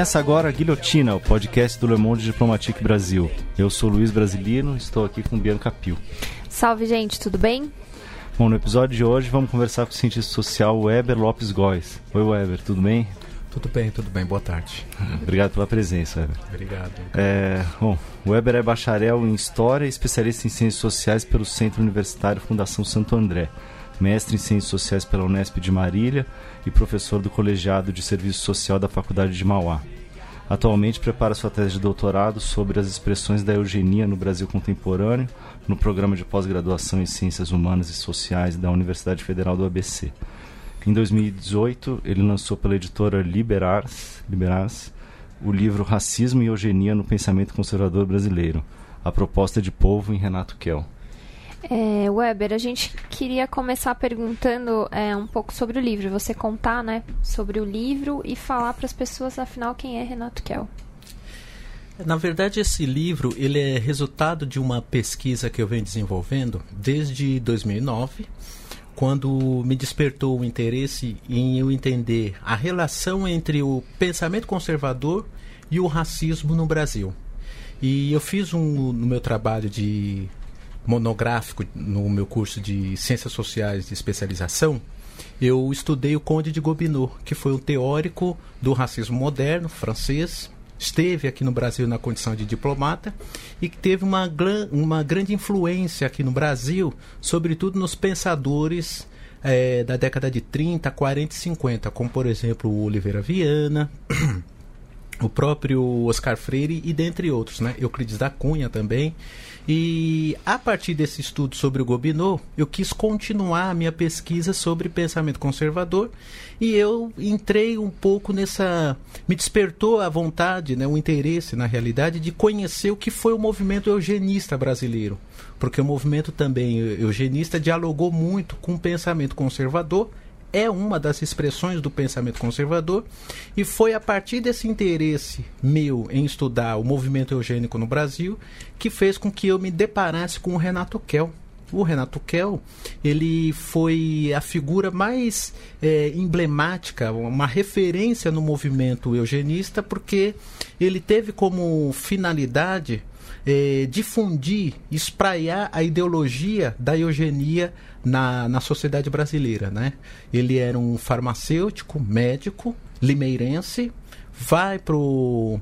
Começa agora a Guilhotina, o podcast do Le Monde Diplomatique Brasil. Eu sou Luiz Brasilino, estou aqui com Bianca Pio. Salve, gente, tudo bem? Bom, no episódio de hoje vamos conversar com o cientista social Weber Lopes Góes. Oi, Weber, tudo bem? Tudo bem, tudo bem. Boa tarde. Obrigado pela presença, Weber. Obrigado. É, bom, o Weber é bacharel em História e especialista em Ciências Sociais pelo Centro Universitário Fundação Santo André, mestre em Ciências Sociais pela Unesp de Marília e professor do Colegiado de Serviço Social da Faculdade de Mauá. Atualmente prepara sua tese de doutorado sobre as expressões da eugenia no Brasil contemporâneo, no programa de pós-graduação em Ciências Humanas e Sociais da Universidade Federal do ABC. Em 2018, ele lançou pela editora Liberars, Liberars o livro Racismo e Eugenia no Pensamento Conservador Brasileiro, a proposta de povo em Renato Kell. É, Weber, a gente queria começar perguntando é, um pouco sobre o livro. Você contar, né, sobre o livro e falar para as pessoas, afinal, quem é Renato Kell. Na verdade, esse livro ele é resultado de uma pesquisa que eu venho desenvolvendo desde 2009, quando me despertou o interesse em eu entender a relação entre o pensamento conservador e o racismo no Brasil. E eu fiz um no meu trabalho de monográfico no meu curso de Ciências Sociais de especialização, eu estudei o Conde de Gobineau, que foi um teórico do racismo moderno francês, esteve aqui no Brasil na condição de diplomata e que teve uma, uma grande influência aqui no Brasil, sobretudo nos pensadores é, da década de 30, 40 e 50, como por exemplo o Oliveira Viana, o próprio Oscar Freire e dentre outros, né? Euclides da Cunha também. E a partir desse estudo sobre o Gobineau, eu quis continuar a minha pesquisa sobre pensamento conservador e eu entrei um pouco nessa. Me despertou a vontade, né, o interesse, na realidade, de conhecer o que foi o movimento eugenista brasileiro. Porque o movimento também eugenista dialogou muito com o pensamento conservador é uma das expressões do pensamento conservador e foi a partir desse interesse meu em estudar o movimento eugênico no Brasil que fez com que eu me deparasse com o Renato Kell. O Renato Kell, ele foi a figura mais é, emblemática, uma referência no movimento eugenista, porque ele teve como finalidade é, difundir, espraiar a ideologia da eugenia na, na sociedade brasileira. Né? Ele era um farmacêutico, médico, limeirense, vai para o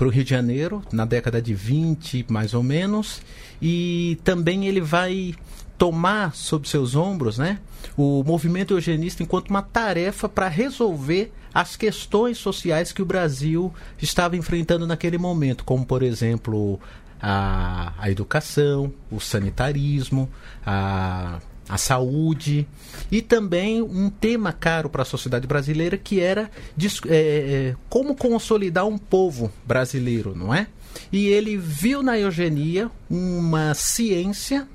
Rio de Janeiro na década de 20, mais ou menos, e também ele vai tomar sob seus ombros né, o movimento eugenista enquanto uma tarefa para resolver as questões sociais que o Brasil estava enfrentando naquele momento, como, por exemplo, a, a educação, o sanitarismo, a a saúde e também um tema caro para a sociedade brasileira que era é, é, como consolidar um povo brasileiro, não é? E ele viu na eugenia uma ciência,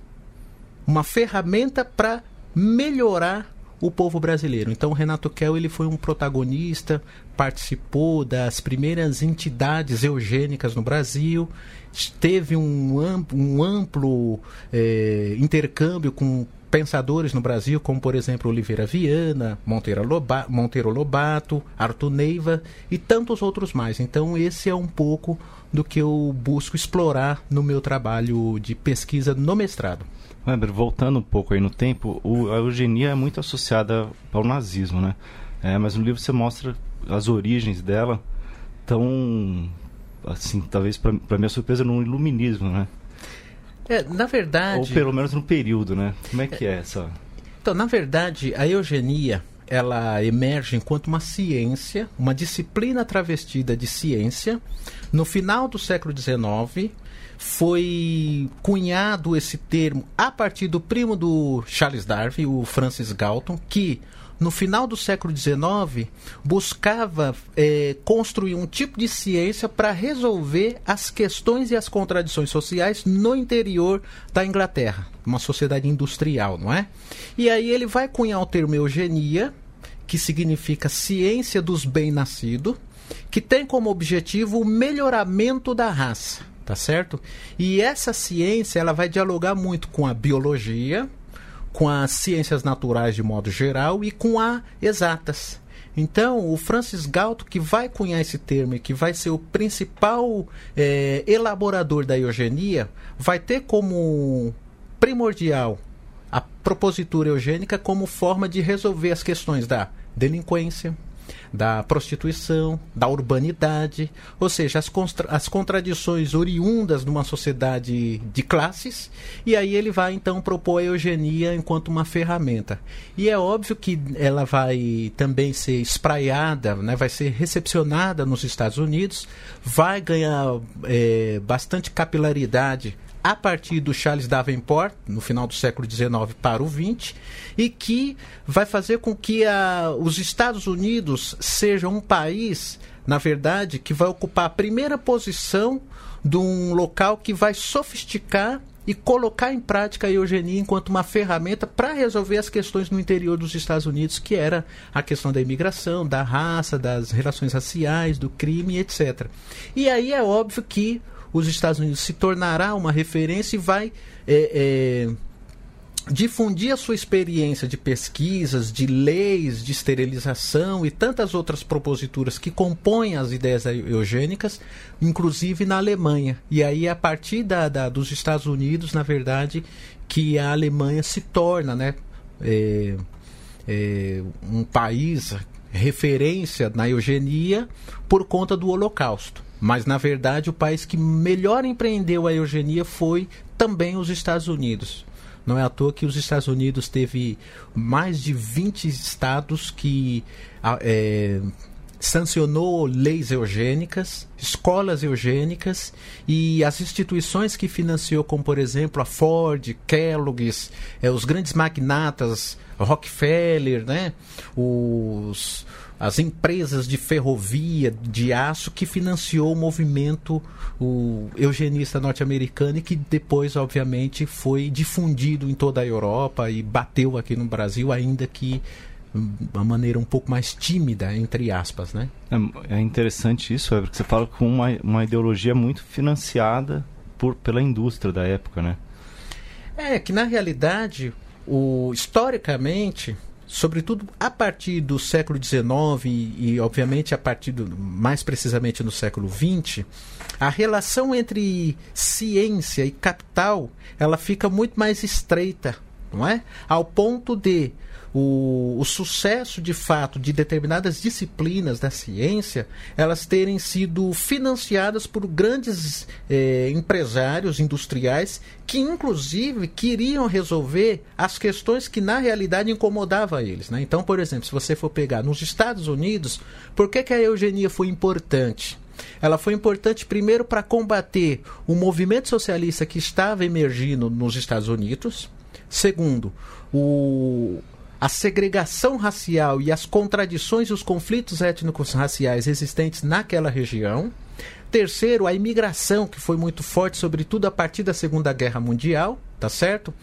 uma ferramenta para melhorar o povo brasileiro. Então, o Renato Kell ele foi um protagonista, participou das primeiras entidades eugênicas no Brasil, teve um amplo, um amplo é, intercâmbio com pensadores no Brasil, como por exemplo Oliveira Viana, Monteiro, Monteiro Lobato, Arthur Neiva e tantos outros mais. Então, esse é um pouco do que eu busco explorar no meu trabalho de pesquisa no mestrado. Weber, voltando um pouco aí no tempo, o, a eugenia é muito associada ao nazismo, né? É, mas no livro você mostra as origens dela tão, assim, talvez para minha surpresa, no iluminismo, né? É, na verdade. Ou pelo menos no período, né? Como é que é essa? Então, na verdade, a eugenia ela emerge enquanto uma ciência, uma disciplina travestida de ciência. No final do século XIX, foi cunhado esse termo a partir do primo do Charles Darwin, o Francis Galton, que no final do século XIX, buscava é, construir um tipo de ciência para resolver as questões e as contradições sociais no interior da Inglaterra, uma sociedade industrial, não é? E aí ele vai cunhar o termo eugenia, que significa ciência dos bem-nascidos, que tem como objetivo o melhoramento da raça, tá certo? E essa ciência ela vai dialogar muito com a biologia, com as ciências naturais de modo geral e com a exatas. Então, o Francis Galton, que vai cunhar esse termo e que vai ser o principal é, elaborador da eugenia, vai ter como primordial a propositura eugênica como forma de resolver as questões da delinquência, da prostituição, da urbanidade, ou seja, as, as contradições oriundas de uma sociedade de classes, e aí ele vai então propor a eugenia enquanto uma ferramenta. E é óbvio que ela vai também ser espraiada, né, vai ser recepcionada nos Estados Unidos, vai ganhar é, bastante capilaridade a partir do Charles Davenport, no final do século XIX para o XX, e que vai fazer com que a, os Estados Unidos sejam um país, na verdade, que vai ocupar a primeira posição de um local que vai sofisticar e colocar em prática a eugenia enquanto uma ferramenta para resolver as questões no interior dos Estados Unidos, que era a questão da imigração, da raça, das relações raciais, do crime, etc. E aí é óbvio que os Estados Unidos se tornará uma referência e vai é, é, difundir a sua experiência de pesquisas, de leis, de esterilização e tantas outras proposituras que compõem as ideias eugênicas, inclusive na Alemanha. E aí, a partir da, da dos Estados Unidos, na verdade, que a Alemanha se torna né, é, é um país referência na eugenia por conta do Holocausto. Mas, na verdade, o país que melhor empreendeu a eugenia foi também os Estados Unidos. Não é à toa que os Estados Unidos teve mais de 20 estados que é, sancionou leis eugênicas, escolas eugênicas e as instituições que financiou, como por exemplo a Ford, Kellogg's, é, os grandes magnatas, Rockefeller, né? os as empresas de ferrovia, de aço, que financiou o movimento o eugenista norte-americano e que depois, obviamente, foi difundido em toda a Europa e bateu aqui no Brasil, ainda que uma maneira um pouco mais tímida, entre aspas, né? É, é interessante isso, é porque você fala com uma, uma ideologia muito financiada por, pela indústria da época, né? É, que na realidade, o, historicamente, sobretudo a partir do século XIX e, e, obviamente, a partir do, mais precisamente no século XX, a relação entre ciência e capital ela fica muito mais estreita, não é? Ao ponto de o, o sucesso de fato de determinadas disciplinas da ciência elas terem sido financiadas por grandes eh, empresários industriais que inclusive queriam resolver as questões que na realidade incomodavam eles. Né? Então, por exemplo, se você for pegar nos Estados Unidos, por que, que a eugenia foi importante? Ela foi importante primeiro para combater o movimento socialista que estava emergindo nos Estados Unidos. Segundo, o, a segregação racial e as contradições e os conflitos étnicos raciais existentes naquela região. Terceiro, a imigração, que foi muito forte, sobretudo a partir da Segunda Guerra Mundial, tá certo?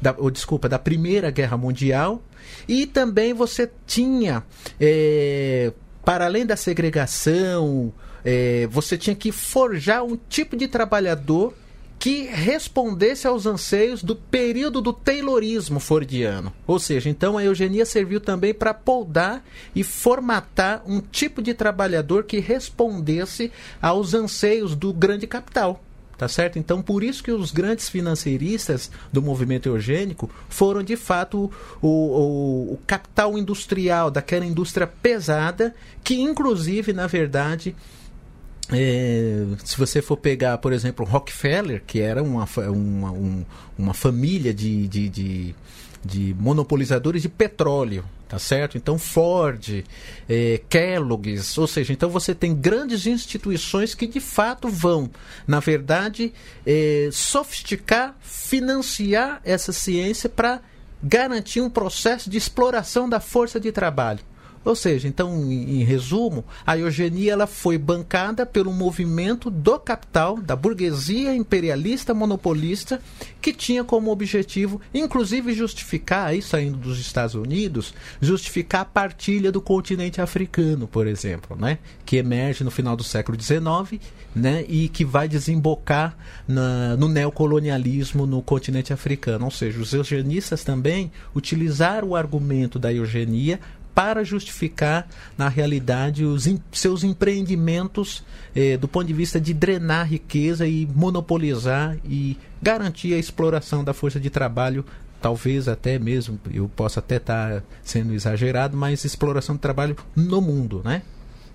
Da, ou, desculpa, da Primeira Guerra Mundial. E também você tinha, é, para além da segregação, é, você tinha que forjar um tipo de trabalhador que respondesse aos anseios do período do Taylorismo fordiano. Ou seja, então a eugenia serviu também para poldar e formatar um tipo de trabalhador que respondesse aos anseios do grande capital. Tá certo? Então, por isso que os grandes financeiristas do movimento eugênico foram, de fato, o, o, o capital industrial daquela indústria pesada, que, inclusive, na verdade, é, se você for pegar, por exemplo, Rockefeller, que era uma, uma, um, uma família de, de, de, de, monopolizadores de petróleo, tá certo? Então Ford, é, Kellogg's, ou seja, então você tem grandes instituições que de fato vão, na verdade, é, sofisticar, financiar essa ciência para garantir um processo de exploração da força de trabalho. Ou seja, então, em, em, resumo, a eugenia ela foi bancada pelo movimento do capital, da burguesia imperialista monopolista, que tinha como objetivo, inclusive, justificar, aí saindo dos Estados Unidos, justificar a partilha do continente africano, por exemplo, né? que emerge no final do século XIX né? e que vai desembocar na, no neocolonialismo no continente africano. Ou seja, os eugenistas também utilizaram o argumento da eugenia para justificar, na realidade, os seus empreendimentos eh, do ponto de vista de drenar riqueza e monopolizar e garantir a exploração da força de trabalho talvez até mesmo, eu possa até estar tá sendo exagerado, mas exploração de trabalho no mundo, né?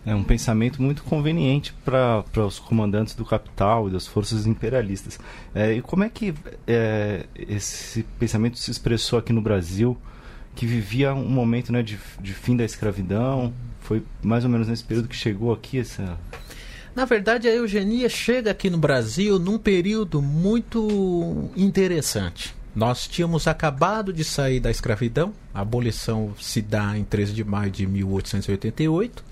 É um pensamento muito conveniente para os comandantes do capital e das forças imperialistas. É, e como é que é, esse pensamento se expressou aqui no Brasil? Que vivia um momento né, de, de fim da escravidão. Foi mais ou menos nesse período que chegou aqui essa. Na verdade, a eugenia chega aqui no Brasil num período muito interessante. Nós tínhamos acabado de sair da escravidão, a abolição se dá em 13 de maio de 1888.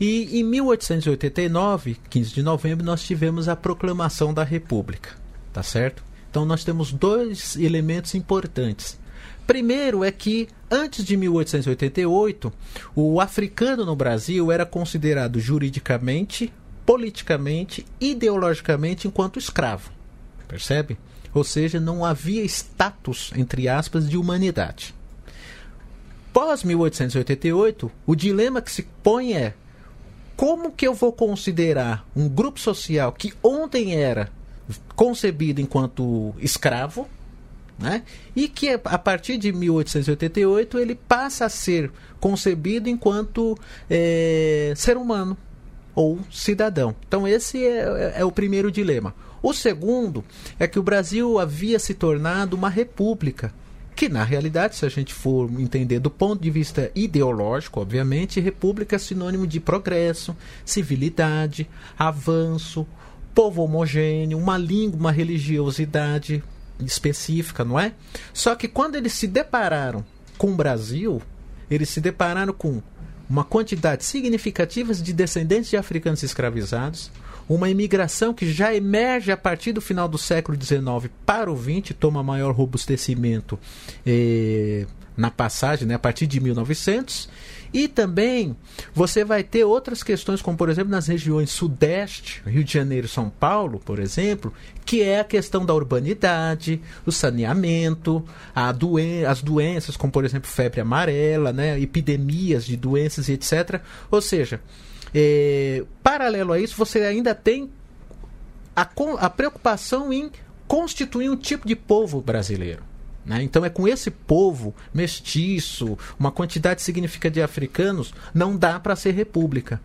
E em 1889, 15 de novembro, nós tivemos a proclamação da República, tá certo? Então nós temos dois elementos importantes. Primeiro é que, antes de 1888, o africano no Brasil era considerado juridicamente, politicamente, ideologicamente enquanto escravo. Percebe? Ou seja, não havia status, entre aspas, de humanidade. Pós 1888, o dilema que se põe é: como que eu vou considerar um grupo social que ontem era concebido enquanto escravo, né? E que a partir de 1888 ele passa a ser concebido enquanto é, ser humano ou cidadão. Então esse é, é, o primeiro dilema. O segundo é que o Brasil havia se tornado uma república que na realidade, se a gente for entender do ponto de vista ideológico, obviamente, república é sinônimo de progresso, civilidade, avanço, povo homogêneo, uma língua, uma religiosidade específica, não é? Só que quando eles se depararam com o Brasil, eles se depararam com uma quantidade significativa de descendentes de africanos escravizados, uma imigração que já emerge a partir do final do século XIX para o XX, toma maior robustecimento eh, na passagem, né, a partir de 1900, e também você vai ter outras questões, como por exemplo nas regiões Sudeste, Rio de Janeiro São Paulo, por exemplo, que é a questão da urbanidade, o saneamento, doen as doenças, como por exemplo febre amarela, né, epidemias de doenças e etc. Ou seja, é, paralelo a isso, você ainda tem a, a preocupação em constituir um tipo de povo brasileiro. Né? Então é com esse povo mestiço, uma quantidade significativa de africanos, não dá para ser república.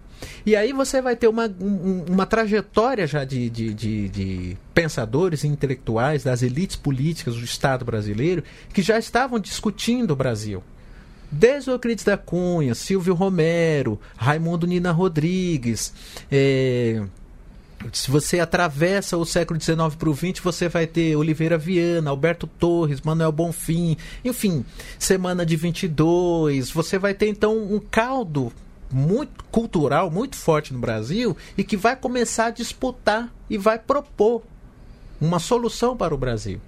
E aí você vai ter uma, um, uma trajetória já de, de, de, de pensadores intelectuais das elites políticas do Estado brasileiro que já estavam discutindo o Brasil. Desde Euclides da Cunha, Silvio Romero, Raimundo Nina Rodrigues, é, se você atravessa o século XIX para o XX, você vai ter Oliveira Viana, Alberto Torres, Manuel Bonfim, enfim, Semana de 22. Você vai ter então um caldo muito cultural, muito forte no Brasil e que vai começar a disputar e vai propor uma solução para o Brasil.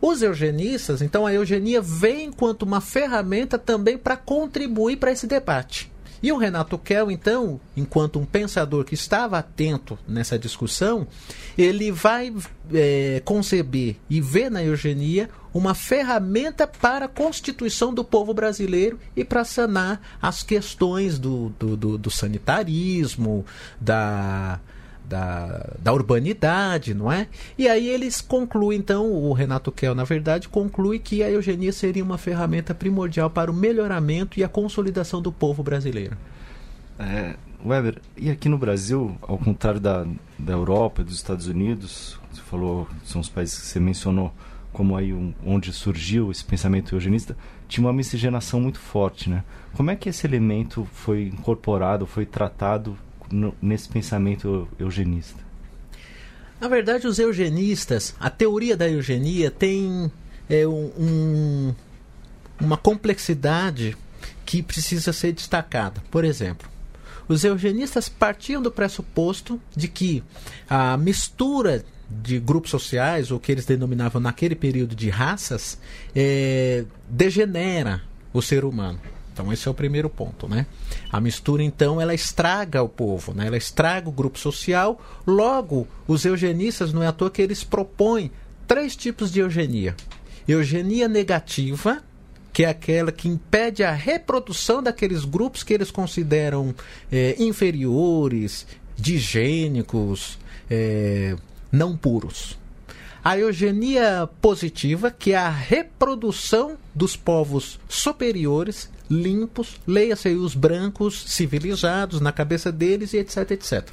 Os eugenistas, então a eugenia vem enquanto uma ferramenta também para contribuir para esse debate. E o Renato Kell, então, enquanto um pensador que estava atento nessa discussão, ele vai é, conceber e ver na eugenia uma ferramenta para a constituição do povo brasileiro e para sanar as questões do, do, do, do sanitarismo, da da, da urbanidade, não é? E aí eles concluem, então, o Renato Kell, na verdade, conclui que a eugenia seria uma ferramenta primordial para o melhoramento e a consolidação do povo brasileiro. É, Weber, e aqui no Brasil, ao contrário da, da Europa, dos Estados Unidos, você falou, são os países que você mencionou, como aí um, onde surgiu esse pensamento eugenista, tinha uma miscigenação muito forte, né? Como é que esse elemento foi incorporado, foi tratado nesse pensamento eugenista? Na verdade, os eugenistas, a teoria da eugenia tem é, um, uma complexidade que precisa ser destacada. Por exemplo, os eugenistas partiam do pressuposto de que a mistura de grupos sociais, ou que eles denominavam naquele período de raças, é, degenera o ser humano. Então esse é o primeiro ponto, né? A mistura então ela estraga o povo, né? Ela estraga o grupo social. Logo, os eugenistas não é à toa que eles propõem três tipos de eugenia. Eugenia negativa, que é aquela que impede a reprodução daqueles grupos que eles consideram é, inferiores, digênicos, é, não puros a eugenia positiva, que é a reprodução dos povos superiores, limpos, leia-se os brancos civilizados na cabeça deles e etc, etc.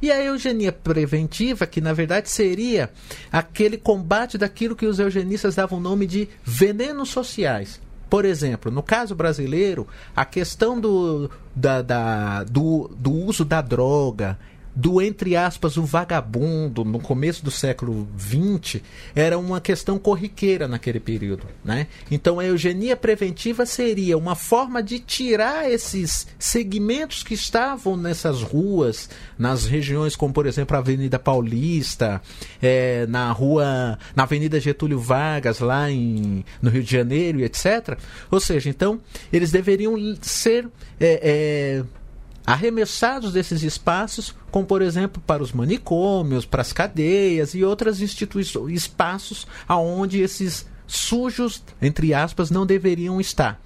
E a eugenia preventiva, que na verdade seria aquele combate daquilo que os eugenistas davam o nome de venenos sociais. Por exemplo, no caso brasileiro, a questão do, da, da, do, do uso da droga do entre aspas o vagabundo no começo do século XX era uma questão corriqueira naquele período, né? Então a eugenia preventiva seria uma forma de tirar esses segmentos que estavam nessas ruas, nas regiões como por exemplo a Avenida Paulista, é, na rua, na Avenida Getúlio Vargas lá em, no Rio de Janeiro etc. Ou seja, então eles deveriam ser é, é, arremessados desses espaços, como por exemplo para os manicômios, para as cadeias e outras instituições, espaços aonde esses sujos, entre aspas, não deveriam estar.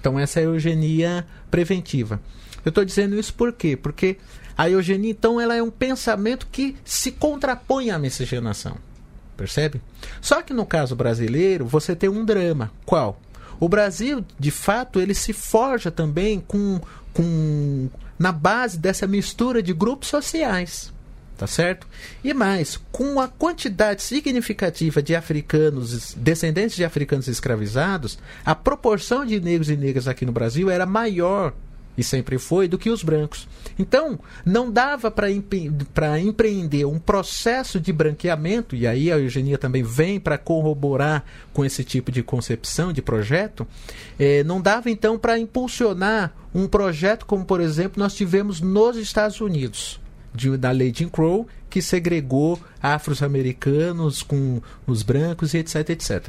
Então essa é a eugenia preventiva. Eu estou dizendo isso por quê? Porque a eugenia, então, ela é um pensamento que se contrapõe à miscigenação. Percebe? Só que no caso brasileiro, você tem um drama. Qual? O Brasil, de fato, ele se forja também com, com na base dessa mistura de grupos sociais. Tá certo? E mais, com a quantidade significativa de africanos, descendentes de africanos escravizados, a proporção de negros e negras aqui no Brasil era maior e sempre foi, do que os brancos. Então, não dava para empre empreender um processo de branqueamento, e aí a eugenia também vem para corroborar com esse tipo de concepção, de projeto, eh, não dava então para impulsionar um projeto como, por exemplo, nós tivemos nos Estados Unidos. De, da lei Jim Crow, que segregou afro-americanos com os brancos e etc, etc.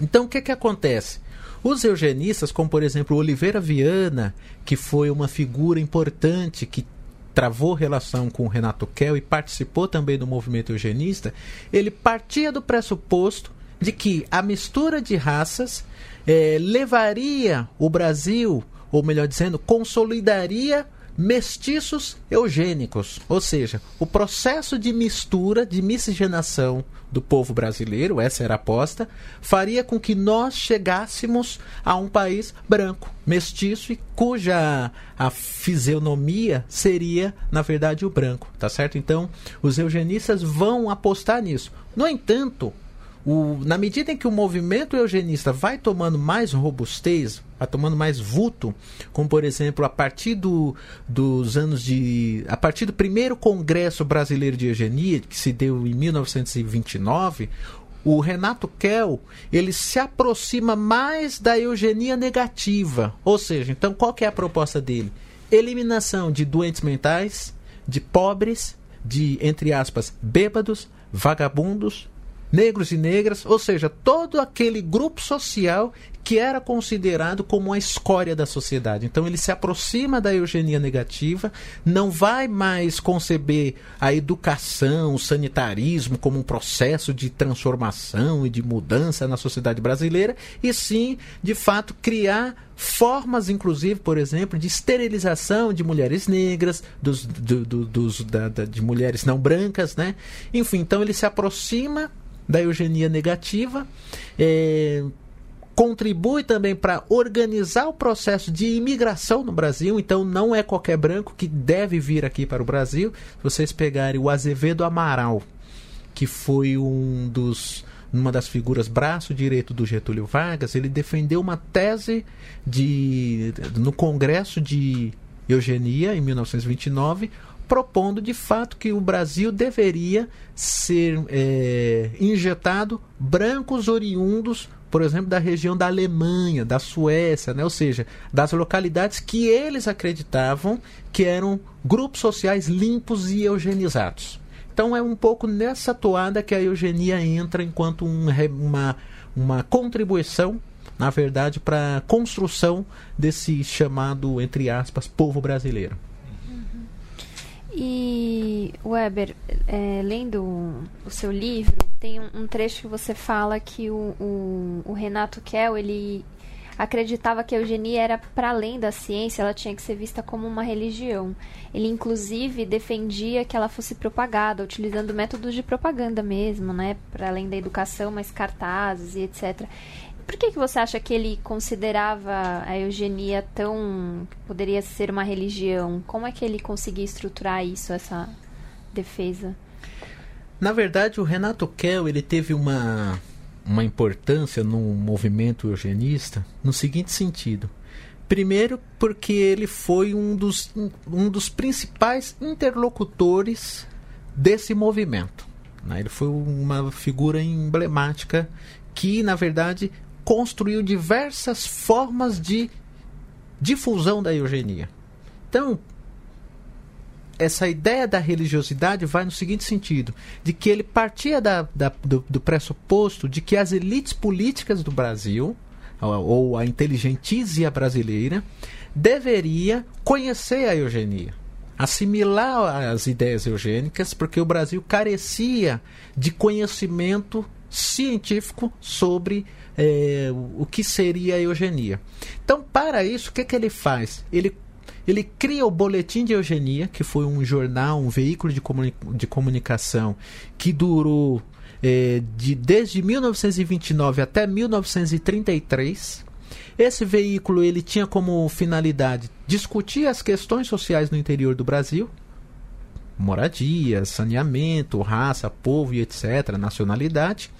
Então, o que, que acontece? Os eugenistas, como por exemplo Oliveira Viana, que foi uma figura importante que travou relação com Renato Kell e participou também do movimento eugenista, ele partia do pressuposto de que a mistura de raças eh, levaria o Brasil, ou melhor dizendo, consolidaria mestiços eugênicos, ou seja, o processo de mistura, de miscigenação do povo brasileiro, essa era a aposta, faria com que nós chegássemos a um país branco, mestiço e cuja a fisionomia seria, na verdade, o branco, tá certo? Então, os eugenistas vão apostar nisso. No entanto, o, na medida em que o movimento eugenista vai tomando mais robustez, vai tomando mais vulto, como por exemplo a partir do, dos anos de. a partir do primeiro Congresso Brasileiro de Eugenia, que se deu em 1929, o Renato Kell ele se aproxima mais da eugenia negativa. Ou seja, então qual que é a proposta dele? Eliminação de doentes mentais, de pobres, de, entre aspas, bêbados, vagabundos, negros e negras, ou seja, todo aquele grupo social que era considerado como a escória da sociedade. Então ele se aproxima da eugenia negativa, não vai mais conceber a educação, o sanitarismo como um processo de transformação e de mudança na sociedade brasileira, e sim, de fato, criar formas, inclusive, por exemplo, de esterilização de mulheres negras, dos, do, do, dos, da, da, de mulheres não brancas, né? Enfim, então ele se aproxima da eugenia negativa. É, contribui também para organizar o processo de imigração no Brasil. Então, não é qualquer branco que deve vir aqui para o Brasil. Se vocês pegarem o Azevedo Amaral, que foi um dos uma das figuras braço direito do Getúlio Vargas, ele defendeu uma tese de no Congresso de Eugenia em 1929, propondo de fato que o Brasil deveria ser é, injetado brancos oriundos por exemplo, da região da Alemanha, da Suécia, né? ou seja, das localidades que eles acreditavam que eram grupos sociais limpos e eugenizados. Então é um pouco nessa toada que a eugenia entra enquanto um, uma, uma contribuição, na verdade, para a construção desse chamado, entre aspas, povo brasileiro. E, Weber, é, lendo o seu livro, tem um, trecho que você fala que o, o, o Renato Kell, ele acreditava que a eugenia era para além da ciência, ela tinha que ser vista como uma religião. Ele inclusive defendia que ela fosse propagada, utilizando métodos de propaganda mesmo, né, para além da educação, mas cartazes e etc. Por que, que você acha que ele considerava a eugenia tão. poderia ser uma religião? Como é que ele conseguia estruturar isso, essa defesa? Na verdade, o Renato Kell ele teve uma, uma importância no movimento eugenista no seguinte sentido. Primeiro, porque ele foi um dos, um dos principais interlocutores desse movimento. Né? Ele foi uma figura emblemática que, na verdade, construiu diversas formas de difusão da eugenia. Então, essa ideia da religiosidade vai no seguinte sentido: de que ele partia da, da, do, do, pressuposto de que as elites políticas do Brasil, ou, a inteligentícia brasileira, deveria conhecer a eugenia, assimilar as ideias eugênicas, porque o Brasil carecia de conhecimento científico sobre é, o que seria a eugenia. Então, para isso, o que, que ele faz? Ele ele cria o Boletim de Eugenia, que foi um jornal, um veículo de, comuni de comunicação que durou é, de, desde 1929 até 1933. Esse veículo ele tinha como finalidade discutir as questões sociais no interior do Brasil, moradia, saneamento, raça, povo e etc., nacionalidade.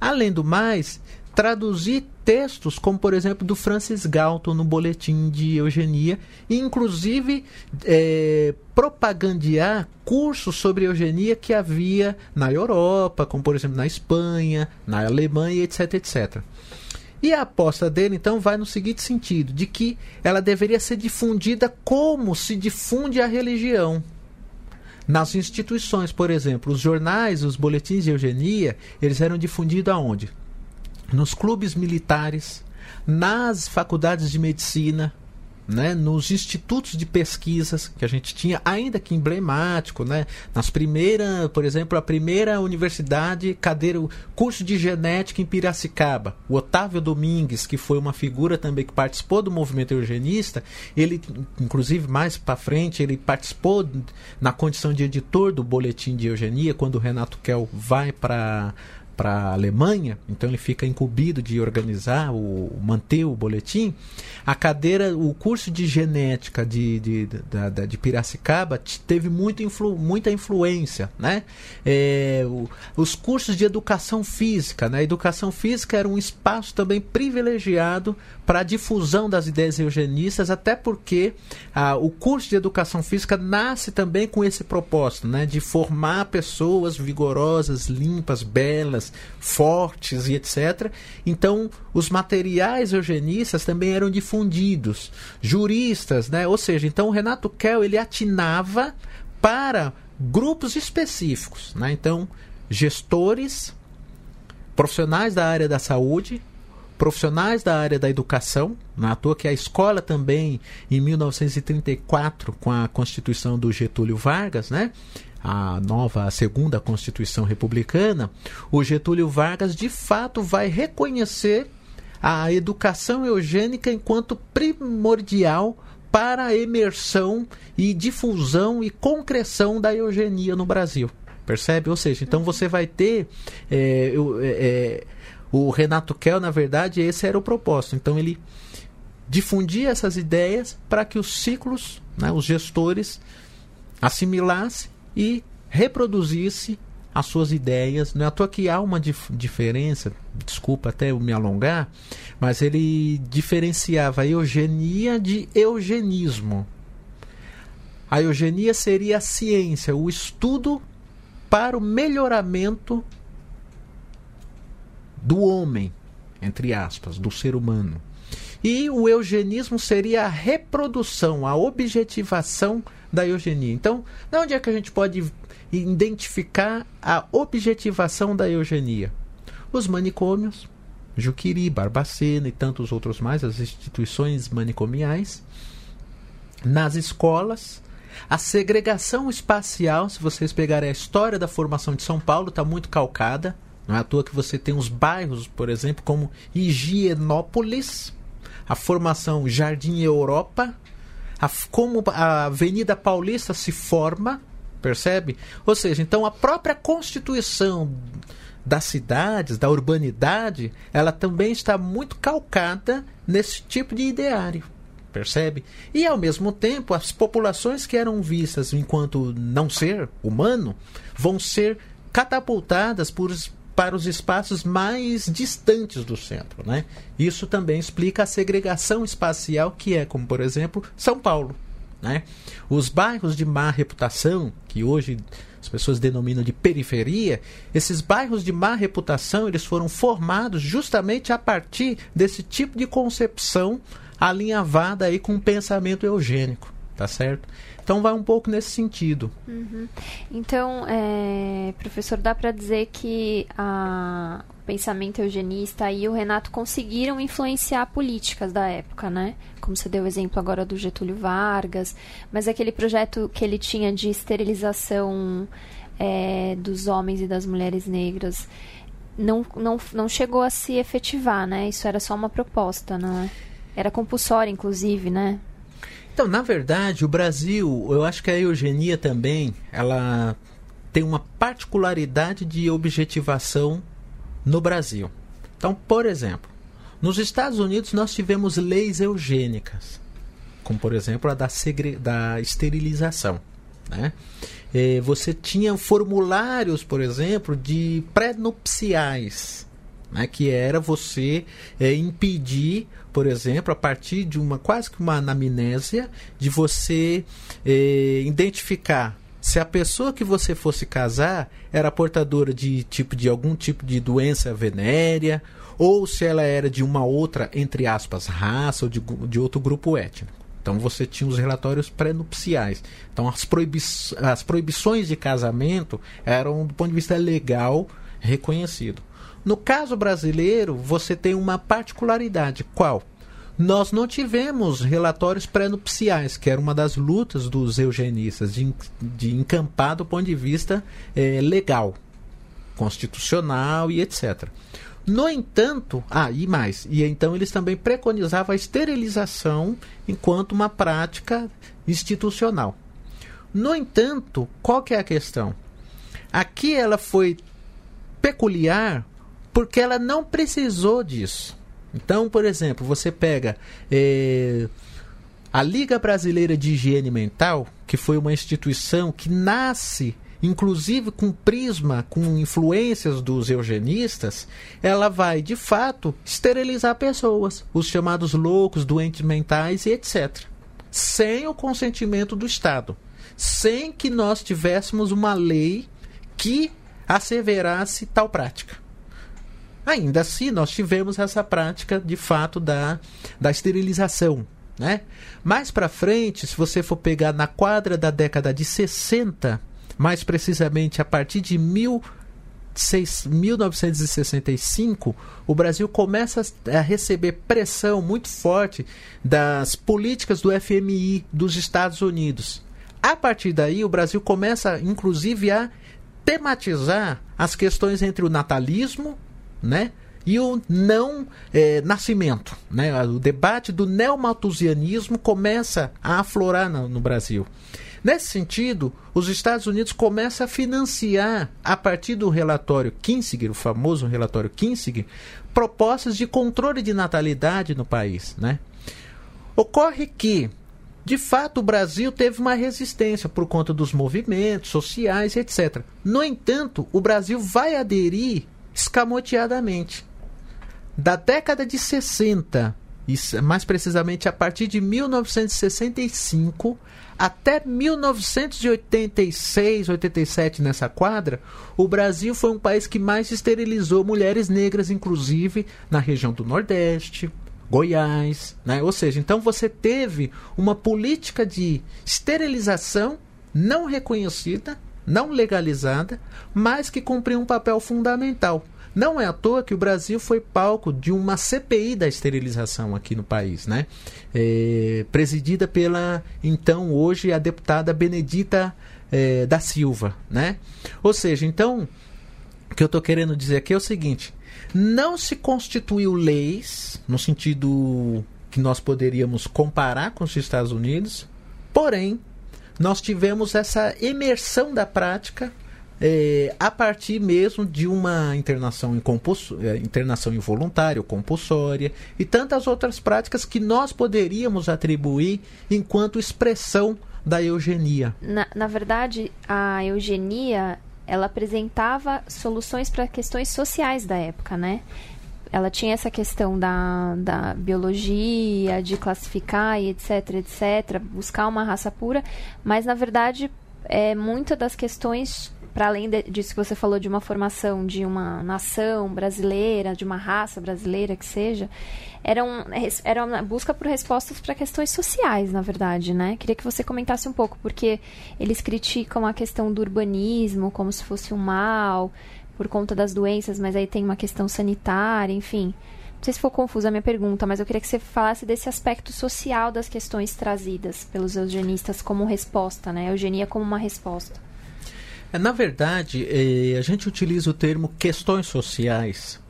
Além do mais, traduzir textos como, por exemplo, do Francis Galton no Boletim de Eugenia, e inclusive é, propagandear cursos sobre eugenia que havia na Europa, como por exemplo na Espanha, na Alemanha, etc, etc. E a aposta dele, então, vai no seguinte sentido: de que ela deveria ser difundida como se difunde a religião. Nas instituições, por exemplo, os jornais, os boletins de eugenia, eles eram difundidos aonde? nos clubes militares, nas faculdades de medicina, né, nos institutos de pesquisas que a gente tinha, ainda que emblemático, né, nas primeiras, por exemplo, a primeira universidade, cadeira, curso de genética em Piracicaba, o Otávio Domingues, que foi uma figura também que participou do movimento eugenista, ele, inclusive mais para frente, ele participou na condição de editor do boletim de eugenia, quando o Renato Kell vai para para a Alemanha, então ele fica incumbido de organizar, o, manter o boletim. A cadeira, o curso de genética de, de, de, de Piracicaba teve muito influ, muita influência. Né? É, o, os cursos de educação física. Né? A educação física era um espaço também privilegiado para a difusão das ideias eugenistas, até porque ah, o curso de educação física nasce também com esse propósito, né? de formar pessoas vigorosas, limpas, belas, fortes e etc. Então, os materiais eugenistas também eram difundidos, juristas, né? Ou seja, então o Renato Kell ele atinava para grupos específicos, né? Então, gestores, profissionais da área da saúde, profissionais da área da educação, não é à toa que a escola também, em 1934, com a Constituição do Getúlio Vargas, né, a nova a segunda Constituição Republicana, o Getúlio Vargas de fato vai reconhecer a educação eugênica enquanto primordial para a emersão e difusão e concreção da eugenia no Brasil. Percebe? Ou seja, então você vai ter. É, é, o Renato Kell, na verdade, esse era o propósito. Então ele difundia essas ideias para que os ciclos, né, os gestores, assimilassem e reproduzisse as suas ideias. Não é à toa que há uma dif diferença, desculpa até eu me alongar, mas ele diferenciava a eugenia de eugenismo. A eugenia seria a ciência, o estudo para o melhoramento do homem. entre aspas, do ser humano. E o eugenismo seria a reprodução, a objetivação da eugenia. Então, de onde é que a gente pode identificar a objetivação da eugenia? Os manicômios, Juquiri, Barbacena e tantos outros mais, as instituições manicomiais, nas escolas, a segregação espacial, se vocês pegarem a história da formação de São Paulo, está muito calcada. Não é à toa que você tem os bairros, por exemplo, como Higienópolis, a formação Jardim Europa, a, como a Avenida Paulista se forma, percebe? Ou seja, então a própria constituição das cidades, da urbanidade, ela também está muito calcada nesse tipo de ideário. Percebe? E ao mesmo tempo, as populações que eram vistas enquanto não ser humano vão ser catapultadas por, para os espaços mais distantes do centro. Né? Isso também explica a segregação espacial que é, como por exemplo, São Paulo. Né? Os bairros de má reputação, que hoje as pessoas denominam de periferia, esses bairros de má reputação eles foram formados justamente a partir desse tipo de concepção alinhavada aí com o pensamento eugênico, tá certo? Então vai um pouco nesse sentido. Uhum. Então, é, professor, dá para dizer que a, o pensamento eugenista e o Renato conseguiram influenciar políticas da época, né? Como você deu o exemplo agora do Getúlio Vargas, mas aquele projeto que ele tinha de esterilização é, dos homens e das mulheres negras não, não, não chegou a se efetivar, né? Isso era só uma proposta, não é? Era compulsório, inclusive, né? Então, na verdade, o Brasil, eu acho que a eugenia também, ela tem uma particularidade de objetivação no Brasil. Então, por exemplo, nos Estados Unidos nós tivemos leis eugênicas, como por exemplo a da, da esterilização. Né? Eh, você tinha formulários, por exemplo, de pré-nupciais né, que era você é, impedir, por exemplo, a partir de uma quase que uma anamnésia, de você é, identificar se a pessoa que você fosse casar era portadora de tipo de algum tipo de doença venérea ou se ela era de uma outra entre aspas raça ou de, de outro grupo étnico. Então você tinha os relatórios pré-nupciais. Então as, proibi as proibições de casamento eram do ponto de vista legal reconhecido. No caso brasileiro, você tem uma particularidade. Qual? Nós não tivemos relatórios pré-nupciais, que era uma das lutas dos eugenistas, de, de encampar do ponto de vista é, legal, constitucional e etc. No entanto, ah, e mais, e então eles também preconizavam a esterilização enquanto uma prática institucional. No entanto, qual que é a questão? Aqui ela foi peculiar porque ela não precisou disso. Então, por exemplo, você pega é, a Liga Brasileira de Higiene Mental, que foi uma instituição que nasce inclusive com prisma, com influências dos eugenistas, ela vai de fato esterilizar pessoas, os chamados loucos, doentes mentais e etc. Sem o consentimento do Estado, sem que nós tivéssemos uma lei que asseverasse tal prática. Ainda assim, nós tivemos essa prática de fato da, da esterilização. Né? Mais para frente, se você for pegar na quadra da década de 60, mais precisamente a partir de 1965, o Brasil começa a receber pressão muito forte das políticas do FMI dos Estados Unidos. A partir daí, o Brasil começa, inclusive, a tematizar as questões entre o natalismo né? E o não é, nascimento, né? O debate do neomalthusianismo começa a aflorar no, no Brasil. Nesse sentido, os Estados Unidos começam a financiar, a partir do relatório Kinsinger, o famoso relatório Kinsinger, propostas de controle de natalidade no país. Né? Ocorre que, de fato, o Brasil teve uma resistência por conta dos movimentos sociais, etc. No entanto, o Brasil vai aderir escamoteadamente. Da década de 60 mais precisamente a partir de 1965 até 1986, 87 nessa quadra, o Brasil foi um país que mais esterilizou mulheres negras, inclusive na região do Nordeste, Goiás, né? Ou seja, então você teve uma política de esterilização não reconhecida, não legalizada, mas que cumpriu um papel fundamental. Não é à toa que o Brasil foi palco de uma CPI da esterilização aqui no país, né? É, presidida pela, então, hoje, a deputada Benedita é, da Silva, né? Ou seja, então, o que eu estou querendo dizer aqui é o seguinte: não se constituiu leis, no sentido que nós poderíamos comparar com os Estados Unidos, porém, nós tivemos essa imersão da prática é, a partir mesmo de uma internação, em compulso, é, internação involuntária ou compulsória e tantas outras práticas que nós poderíamos atribuir enquanto expressão da eugenia. Na, na verdade, a eugenia ela apresentava soluções para questões sociais da época, né? Ela tinha essa questão da, da biologia, de classificar e etc, etc, buscar uma raça pura, mas na verdade é, muitas das questões para além de, disso que você falou de uma formação de uma nação brasileira, de uma raça brasileira que seja, era, um, era uma busca por respostas para questões sociais, na verdade, né? Queria que você comentasse um pouco, porque eles criticam a questão do urbanismo como se fosse um mal, por conta das doenças, mas aí tem uma questão sanitária, enfim. Não sei se for confusa a minha pergunta, mas eu queria que você falasse desse aspecto social das questões trazidas pelos eugenistas como resposta, né? Eugenia como uma resposta. É, na verdade, eh, a gente utiliza o termo questões sociais,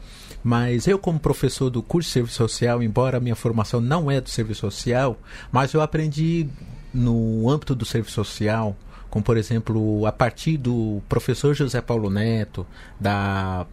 mas eu, como professor do curso de serviço social, embora a minha formação não é do serviço social, mas eu aprendi no âmbito do serviço social, como por exemplo, a partir do professor José Paulo Neto, da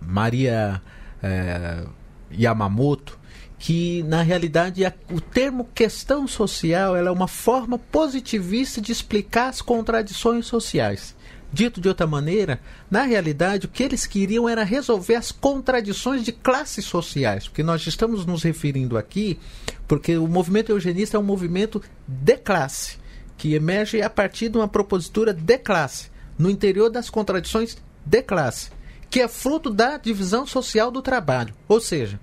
Maria eh, Yamamoto, que na realidade a, o termo questão social é uma forma positivista de explicar as contradições sociais. Dito de outra maneira, na realidade, o que eles queriam era resolver as contradições de classes sociais, porque nós estamos nos referindo aqui, porque o movimento eugenista é um movimento de classe, que emerge a partir de uma propositura de classe, no interior das contradições de classe, que é fruto da divisão social do trabalho. Ou seja,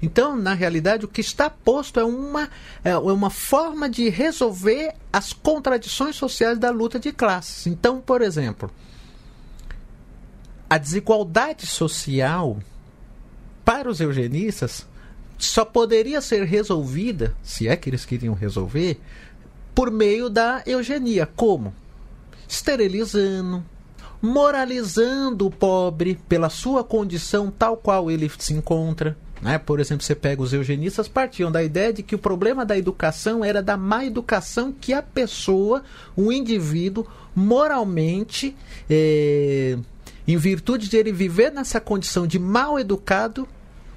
então, na realidade, o que está posto é uma, é uma forma de resolver as contradições sociais da luta de classes. Então, por exemplo, a desigualdade social para os eugenistas só poderia ser resolvida, se é que eles queriam resolver, por meio da eugenia. Como? Esterilizando, moralizando o pobre pela sua condição tal qual ele se encontra né? Por exemplo, você pega os eugenistas, partiam da ideia de que o problema da educação era da má educação que a pessoa, o indivíduo, moralmente, é, em virtude de ele viver nessa condição de mal educado,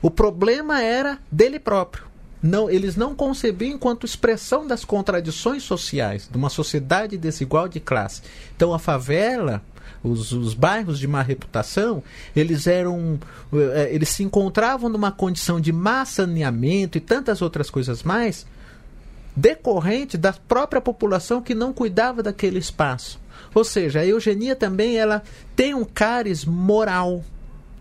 o problema era dele próprio. Não, eles não concebiam enquanto expressão das contradições sociais de uma sociedade desigual de classe. Então a favela os, os bairros de má reputação, eles eram. Eh, eles se encontravam numa condição de má saneamento e tantas outras coisas mais, decorrente da própria população que não cuidava daquele espaço. Ou seja, a eugenia também ela tem um cáris moral.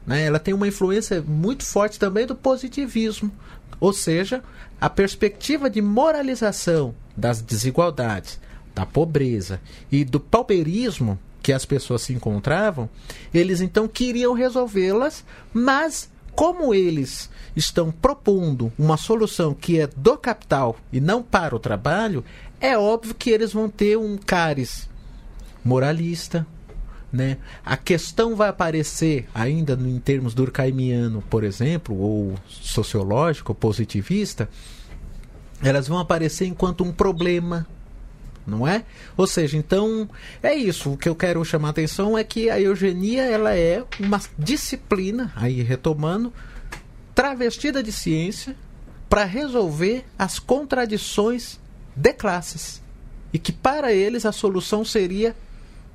Né? Ela tem uma influência muito forte também do positivismo. Ou seja, a perspectiva de moralização das desigualdades, da pobreza e do pauperismo que as pessoas se encontravam, eles então queriam resolvê-las, mas como eles estão propondo uma solução que é do capital e não para o trabalho, é óbvio que eles vão ter um cáris moralista, né? A questão vai aparecer ainda em termos durkheimiano, por exemplo, ou sociológico, positivista, elas vão aparecer enquanto um problema, não é? Ou seja, então é isso. O que eu quero chamar a atenção é que a eugenia ela é uma disciplina, aí retomando, travestida de ciência para resolver as contradições de classes. E que para eles a solução seria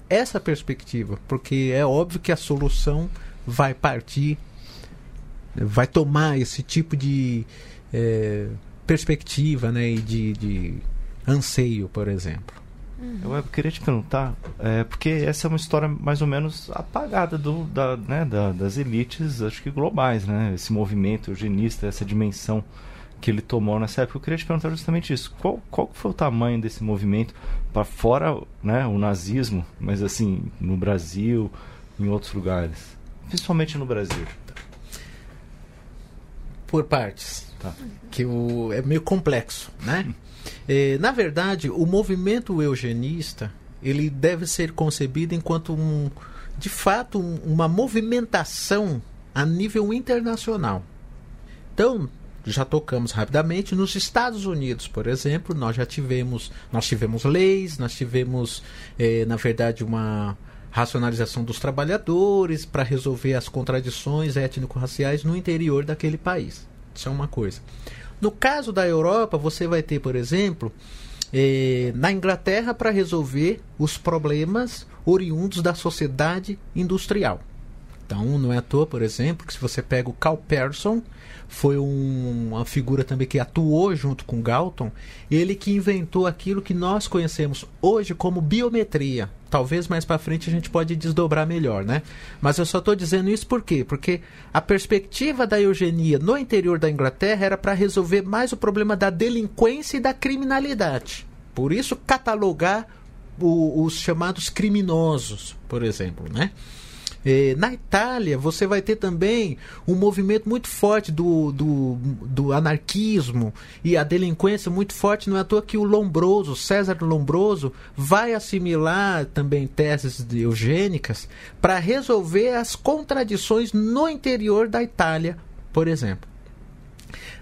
essa perspectiva, porque é óbvio que a solução vai partir, vai tomar esse tipo de é, perspectiva né, e de, de anseio, por exemplo. Eu, eu queria te perguntar, é, porque essa é uma história mais ou menos apagada do, da, né, da, das elites, acho que globais, né? Esse movimento eugenista, essa dimensão que ele tomou nessa época. Eu queria te perguntar justamente isso. Qual, qual foi o tamanho desse movimento para fora né, o nazismo, mas assim, no Brasil, em outros lugares? Principalmente no Brasil. Por partes. Tá. Que o, é meio complexo, né? É, na verdade, o movimento eugenista ele deve ser concebido enquanto um, de fato, um, uma movimentação a nível internacional. Então, já tocamos rapidamente nos Estados Unidos, por exemplo, nós já tivemos, nós tivemos leis, nós tivemos, eh, na verdade, uma racionalização dos trabalhadores para resolver as contradições étnico-raciais no interior daquele país. Isso é uma coisa. No caso da Europa, você vai ter, por exemplo, eh, na Inglaterra para resolver os problemas oriundos da sociedade industrial. Então, não é à toa, por exemplo, que se você pega o Carl Pearson, foi um, uma figura também que atuou junto com Galton, ele que inventou aquilo que nós conhecemos hoje como biometria. Talvez mais para frente a gente pode desdobrar melhor, né? Mas eu só estou dizendo isso por quê? Porque a perspectiva da eugenia no interior da Inglaterra era para resolver mais o problema da delinquência e da criminalidade. Por isso catalogar o, os chamados criminosos, por exemplo, né? Eh, na Itália, você vai ter também um movimento muito forte do, do, do, anarquismo e a delinquência muito forte. Não é à toa que o Lombroso, César Lombroso, vai assimilar também teses eugênicas para resolver as contradições no interior da Itália, por exemplo.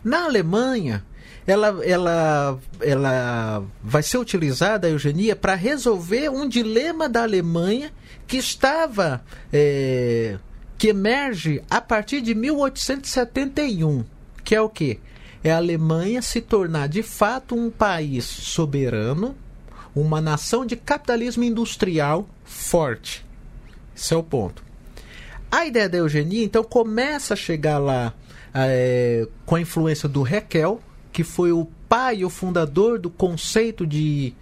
Na Alemanha, ela, ela, ela vai ser utilizada a eugenia para resolver um dilema da Alemanha que estava é, que emerge a partir de 1871, que é o que? É a Alemanha se tornar de fato um país soberano, uma nação de capitalismo industrial forte. Esse é o ponto. A ideia da eugenia, então, começa a chegar lá é, com a influência do Haeckel, que foi o pai o fundador do conceito de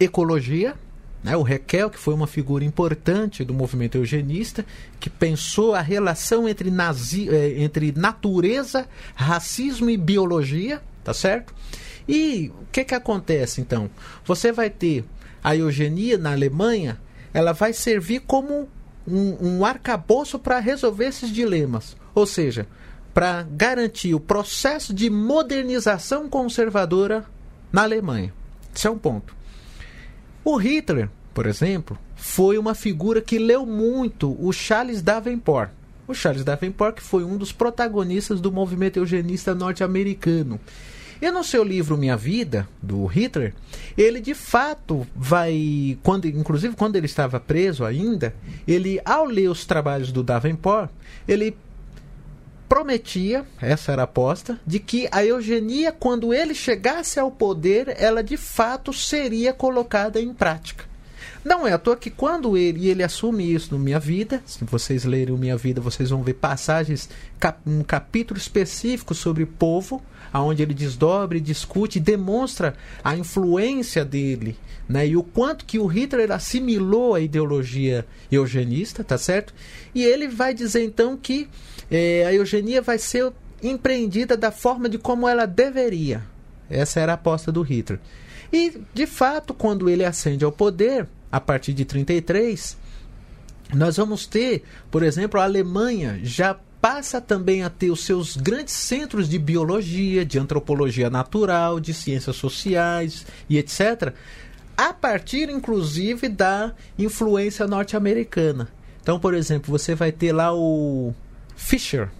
ecologia, né? O Requel, que foi uma figura importante do movimento eugenista, que pensou a relação entre, nazi, eh, entre natureza, racismo e biologia, tá certo? E o que, que acontece então? Você vai ter a eugenia na Alemanha, ela vai servir como um, um arcabouço para resolver esses dilemas. Ou seja, para garantir o processo de modernização conservadora na Alemanha. Esse é um ponto. O Hitler, por exemplo, foi uma figura que leu muito o Charles Davenport. O Charles Davenport que foi um dos protagonistas do movimento eugenista norte-americano. E no seu livro Minha Vida, do Hitler, ele de fato vai, quando, inclusive quando ele estava preso ainda, ele ao ler os trabalhos do Davenport, ele prometia, essa era a aposta, de que a eugenia, quando ele chegasse ao poder, ela de fato seria colocada em prática. Não é à toa que quando ele, ele assume isso no Minha Vida, se vocês lerem o Minha Vida, vocês vão ver passagens, cap, um capítulo específico sobre povo, aonde ele desdobra e discute demonstra a influência dele, né? E o quanto que o Hitler assimilou a ideologia eugenista, tá certo? E ele vai dizer então que é, a eugenia vai ser empreendida da forma de como ela deveria. Essa era a aposta do Hitler. E, de fato, quando ele ascende ao poder, a partir de 33, nós vamos ter, por exemplo, a Alemanha já passa também a ter os seus grandes centros de biologia, de antropologia natural, de ciências sociais e etc., a partir inclusive da influência norte-americana. Então, por exemplo, você vai ter lá o Fisher,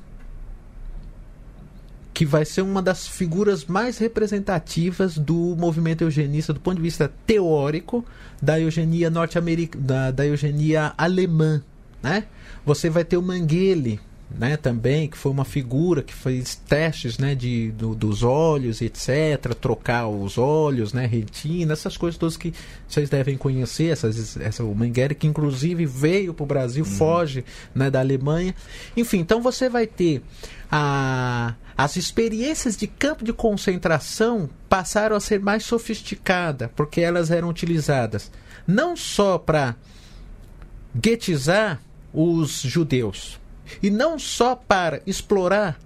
que vai ser uma das figuras mais representativas do movimento eugenista do ponto de vista teórico da eugenia norte-americana, da, da, eugenia alemã, né? Você vai ter o Mengele, né, também, que foi uma figura que fez testes né, de, do, dos olhos, etc., trocar os olhos, né, retina, essas coisas todas que vocês devem conhecer, essas, essa, o Mengele, que inclusive veio para o Brasil, uhum. foge né, da Alemanha. Enfim, então você vai ter a, as experiências de campo de concentração passaram a ser mais sofisticadas, porque elas eram utilizadas não só para guetizar os judeus, e não só para explorar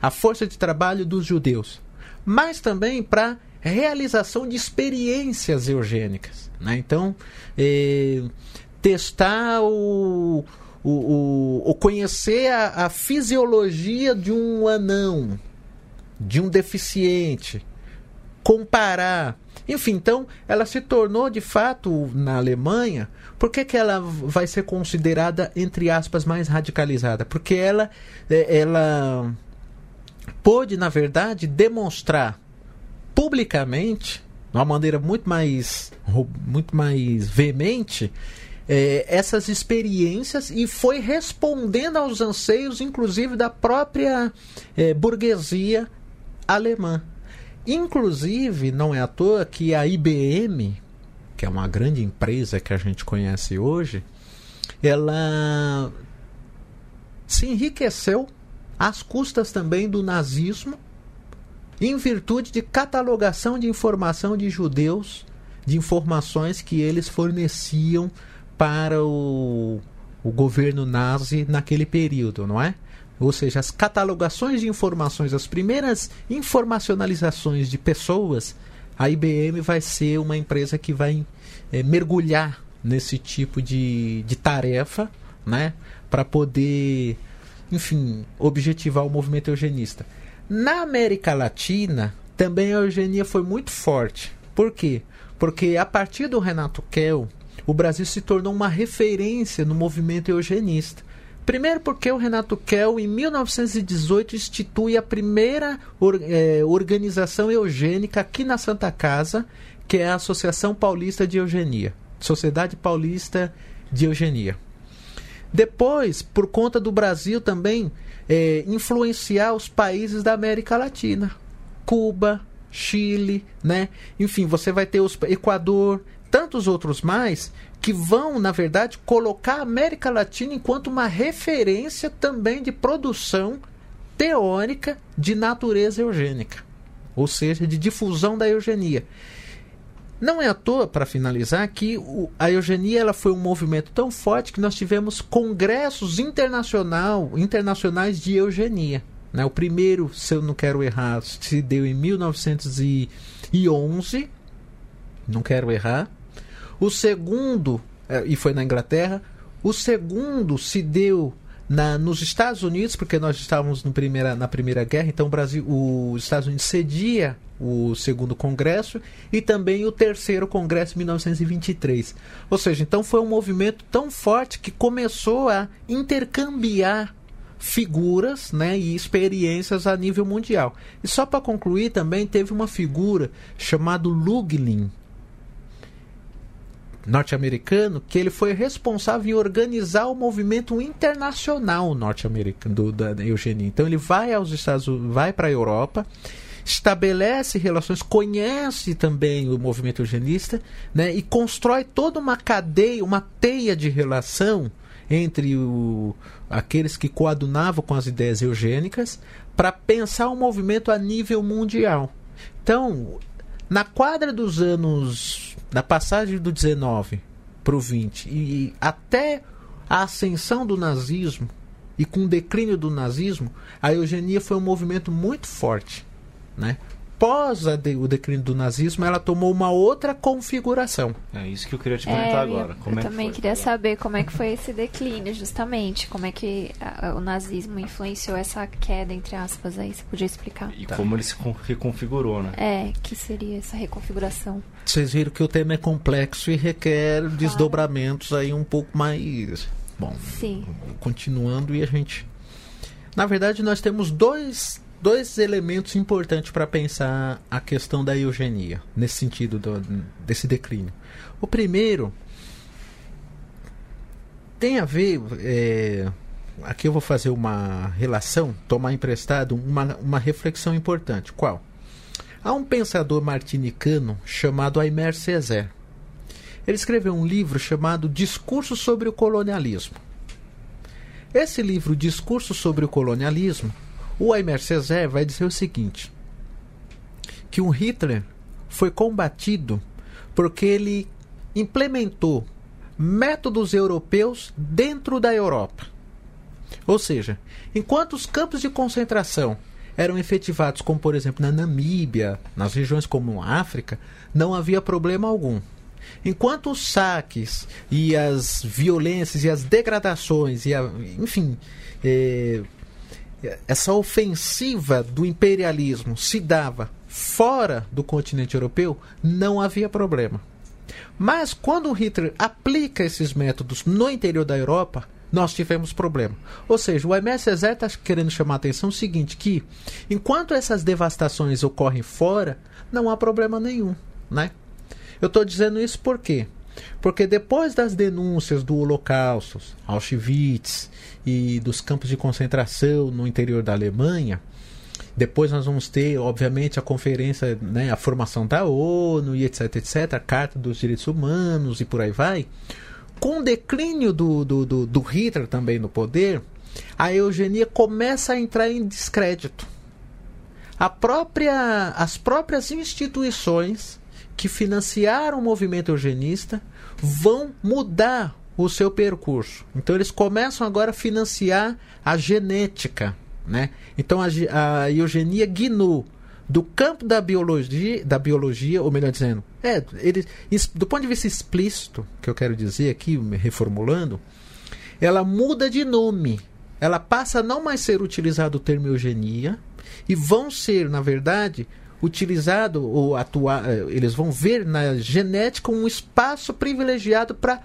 a força de trabalho dos judeus, mas também para realização de experiências eugênicas. Né? Então, eh, testar o, o, o, o conhecer a, a, fisiologia de um anão, de um deficiente, comparar. Enfim, então ela se tornou de fato na Alemanha por que, que ela vai ser considerada, entre aspas, mais radicalizada? Porque ela, é, ela pôde, na verdade, demonstrar publicamente, de uma maneira muito mais, muito mais veemente, é, essas experiências e foi respondendo aos anseios, inclusive, da própria é, burguesia alemã. Inclusive, não é à toa que a IBM, que é uma grande empresa que a gente conhece hoje, ela se enriqueceu às custas também do nazismo, em virtude de catalogação de informação de judeus, de informações que eles forneciam para o, o governo nazi naquele período, não é? Ou seja, as catalogações de informações, as primeiras informacionalizações de pessoas a IBM vai ser uma empresa que vai é, mergulhar nesse tipo de, de tarefa, né, para poder, enfim, objetivar o movimento eugenista. Na América Latina, também a eugenia foi muito forte. Por quê? Porque a partir do Renato Kell, o Brasil se tornou uma referência no movimento eugenista. Primeiro porque o Renato Kell, em 1918, institui a primeira or, é, organização eugênica aqui na Santa Casa, que é a Associação Paulista de Eugenia. Sociedade Paulista de Eugenia. Depois, por conta do Brasil também é, influenciar os países da América Latina. Cuba, Chile, né? Enfim, você vai ter os Equador, tantos outros mais que vão, na verdade, colocar a América Latina enquanto uma referência também de produção teórica de natureza eugênica, ou seja, de difusão da eugenia. Não é à toa, para finalizar, que a eugenia ela foi um movimento tão forte que nós tivemos congressos internacional, internacionais de eugenia. Né? O primeiro, se eu não quero errar, se deu em 1911, não quero errar, o segundo, é, e foi na Inglaterra, o segundo se deu na, nos Estados Unidos, porque nós estávamos no primeira, na Primeira Guerra, então o Brasil, os Estados Unidos cedia o segundo congresso e também o terceiro congresso em 1923. Ou seja, então foi um movimento tão forte que começou a intercambiar figuras né, e experiências a nível mundial. E só para concluir, também teve uma figura chamada Luglin, norte-americano que ele foi responsável em organizar o movimento internacional norte-americano da eugenia. Então ele vai aos Estados vai para a Europa, estabelece relações, conhece também o movimento eugenista, né, e constrói toda uma cadeia, uma teia de relação entre o, aqueles que coadunavam com as ideias eugênicas para pensar o movimento a nível mundial. Então, na quadra dos anos da passagem do 19 para o 20 e até a ascensão do nazismo e com o declínio do nazismo, a eugenia foi um movimento muito forte, né? Após de, o declínio do nazismo, ela tomou uma outra configuração. É isso que eu queria te perguntar é, agora. Como eu é também que queria saber como é que foi esse declínio, justamente. Como é que a, o nazismo influenciou essa queda, entre aspas, aí. Você podia explicar? E tá. como ele se reconfigurou, né? É, que seria essa reconfiguração? Vocês viram que o tema é complexo e requer claro. desdobramentos aí um pouco mais. Bom, Sim. continuando e a gente. Na verdade, nós temos dois dois elementos importantes para pensar a questão da eugenia, nesse sentido do, desse declínio. O primeiro tem a ver, é, aqui eu vou fazer uma relação, tomar emprestado uma, uma reflexão importante. Qual? Há um pensador martinicano chamado Aimé Césaire. Ele escreveu um livro chamado Discurso sobre o Colonialismo. Esse livro, Discurso sobre o Colonialismo, o Aimé Césaire vai dizer o seguinte: que o Hitler foi combatido porque ele implementou métodos europeus dentro da Europa. Ou seja, enquanto os campos de concentração eram efetivados, como por exemplo na Namíbia, nas regiões como a África, não havia problema algum. Enquanto os saques e as violências e as degradações, e a, enfim, é, essa ofensiva do imperialismo se dava fora do continente europeu, não havia problema. Mas quando Hitler aplica esses métodos no interior da Europa, nós tivemos problema. Ou seja, o MSZ está querendo chamar a atenção o seguinte, que enquanto essas devastações ocorrem fora, não há problema nenhum, né? Eu estou dizendo isso por quê? Porque depois das denúncias do Holocausto, Auschwitz e dos campos de concentração no interior da Alemanha, depois nós vamos ter, obviamente, a conferência, né, a formação da ONU e etc, etc, a Carta dos Direitos Humanos e por aí vai. Com o declínio do, do, do, do Hitler também no poder, a eugenia começa a entrar em descrédito. Própria, as próprias instituições que financiaram o movimento eugenista vão mudar o seu percurso. Então eles começam agora a financiar a genética né? Então a, a eugenia GNU do campo da biologia, da biologia, ou melhor dizendo, é, ele, do ponto de vista explícito, que eu quero dizer aqui, reformulando, ela muda de nome. Ela passa a não mais ser utilizado o termo eugenia e vão ser, na verdade, utilizado ou atuar, eh, eles vão ver na genética um espaço privilegiado para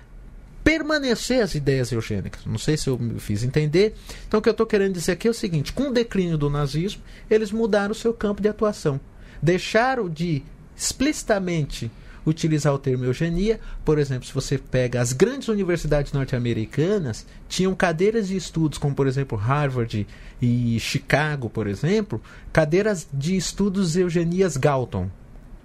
permanecer as ideias eugênicas. Não sei se eu me fiz entender. Então, o que eu estou querendo dizer aqui é o seguinte: com o declínio do nazismo, eles mudaram o seu campo de atuação. Deixaram de explicitamente utilizar o termo eugenia. Por exemplo, se você pega as grandes universidades norte-americanas, tinham cadeiras de estudos, como por exemplo Harvard e Chicago, por exemplo, cadeiras de estudos eugenias Galton,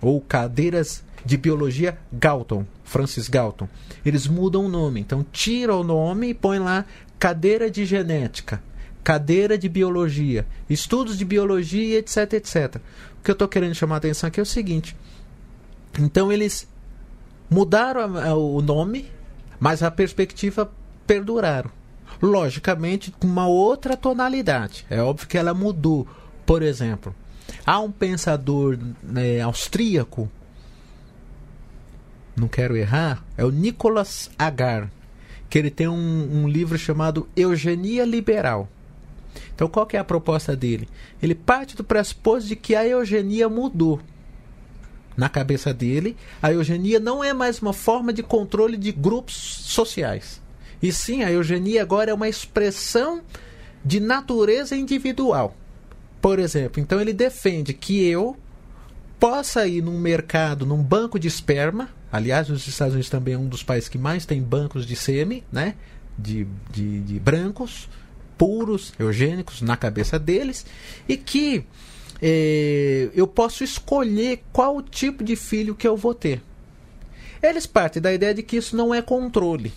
ou cadeiras de biologia Galton, Francis Galton. Eles mudam o nome, então tira o nome e põe lá cadeira de genética, cadeira de biologia, estudos de biologia, etc, etc. O que eu estou querendo chamar a atenção aqui é o seguinte: então eles mudaram o nome, mas a perspectiva perduraram. Logicamente, com uma outra tonalidade. É óbvio que ela mudou. Por exemplo, há um pensador né, austríaco não quero errar, é o Nicolas Agar, que ele tem um, um livro chamado Eugenia Liberal. Então, qual que é a proposta dele? Ele parte do pressuposto de que a eugenia mudou. Na cabeça dele, a eugenia não é mais uma forma de controle de grupos sociais. E sim, a eugenia agora é uma expressão de natureza individual. Por exemplo, então ele defende que eu possa ir num mercado, num banco de esperma, Aliás, os Estados Unidos também é um dos países que mais tem bancos de sêmen, né? De, de, de brancos, puros, eugênicos, na cabeça deles, e que eh, eu posso escolher qual tipo de filho que eu vou ter. Eles partem da ideia de que isso não é controle,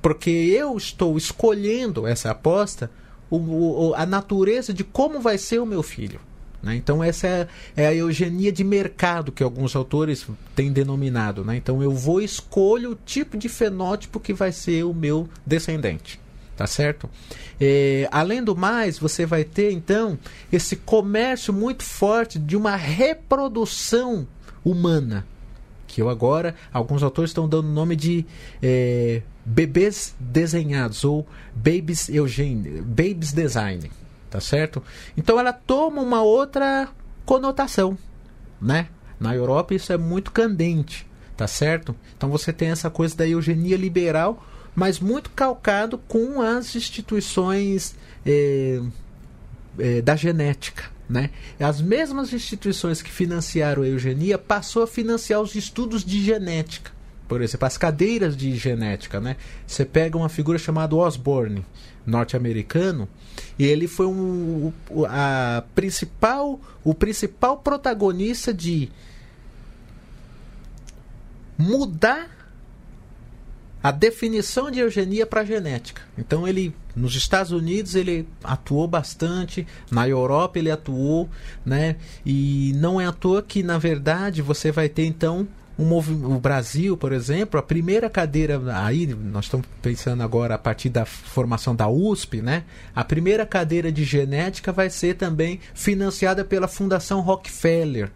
porque eu estou escolhendo essa aposta, o, o, a natureza de como vai ser o meu filho. Né? Então, essa é, é, a eugenia de mercado que alguns autores têm denominado. Né? Então, eu vou escolho o tipo de fenótipo que vai ser o meu descendente. Tá certo? É, além do mais, você vai ter então esse comércio muito forte de uma reprodução humana. Que eu agora, alguns autores estão dando o nome de é, bebês desenhados ou babies eugênio, babies design tá certo? Então ela toma uma outra conotação, né? Na Europa isso é muito candente, tá certo? Então você tem essa coisa da eugenia liberal, mas muito calcado com as instituições é, é, da genética, né? As mesmas instituições que financiaram a eugenia passou a financiar os estudos de genética. por exemplo, as cadeiras de genética, né? Você pega uma figura chamada Osborne, norte-americano, e ele foi um, a principal, o principal protagonista de mudar a definição de eugenia para genética. Então ele nos Estados Unidos ele atuou bastante, na Europa ele atuou, né? E não é à toa que na verdade você vai ter então um o Brasil, por exemplo, a primeira cadeira aí nós estamos pensando agora a partir da formação da USP, né? A primeira cadeira de genética vai ser também financiada pela Fundação Rockefeller,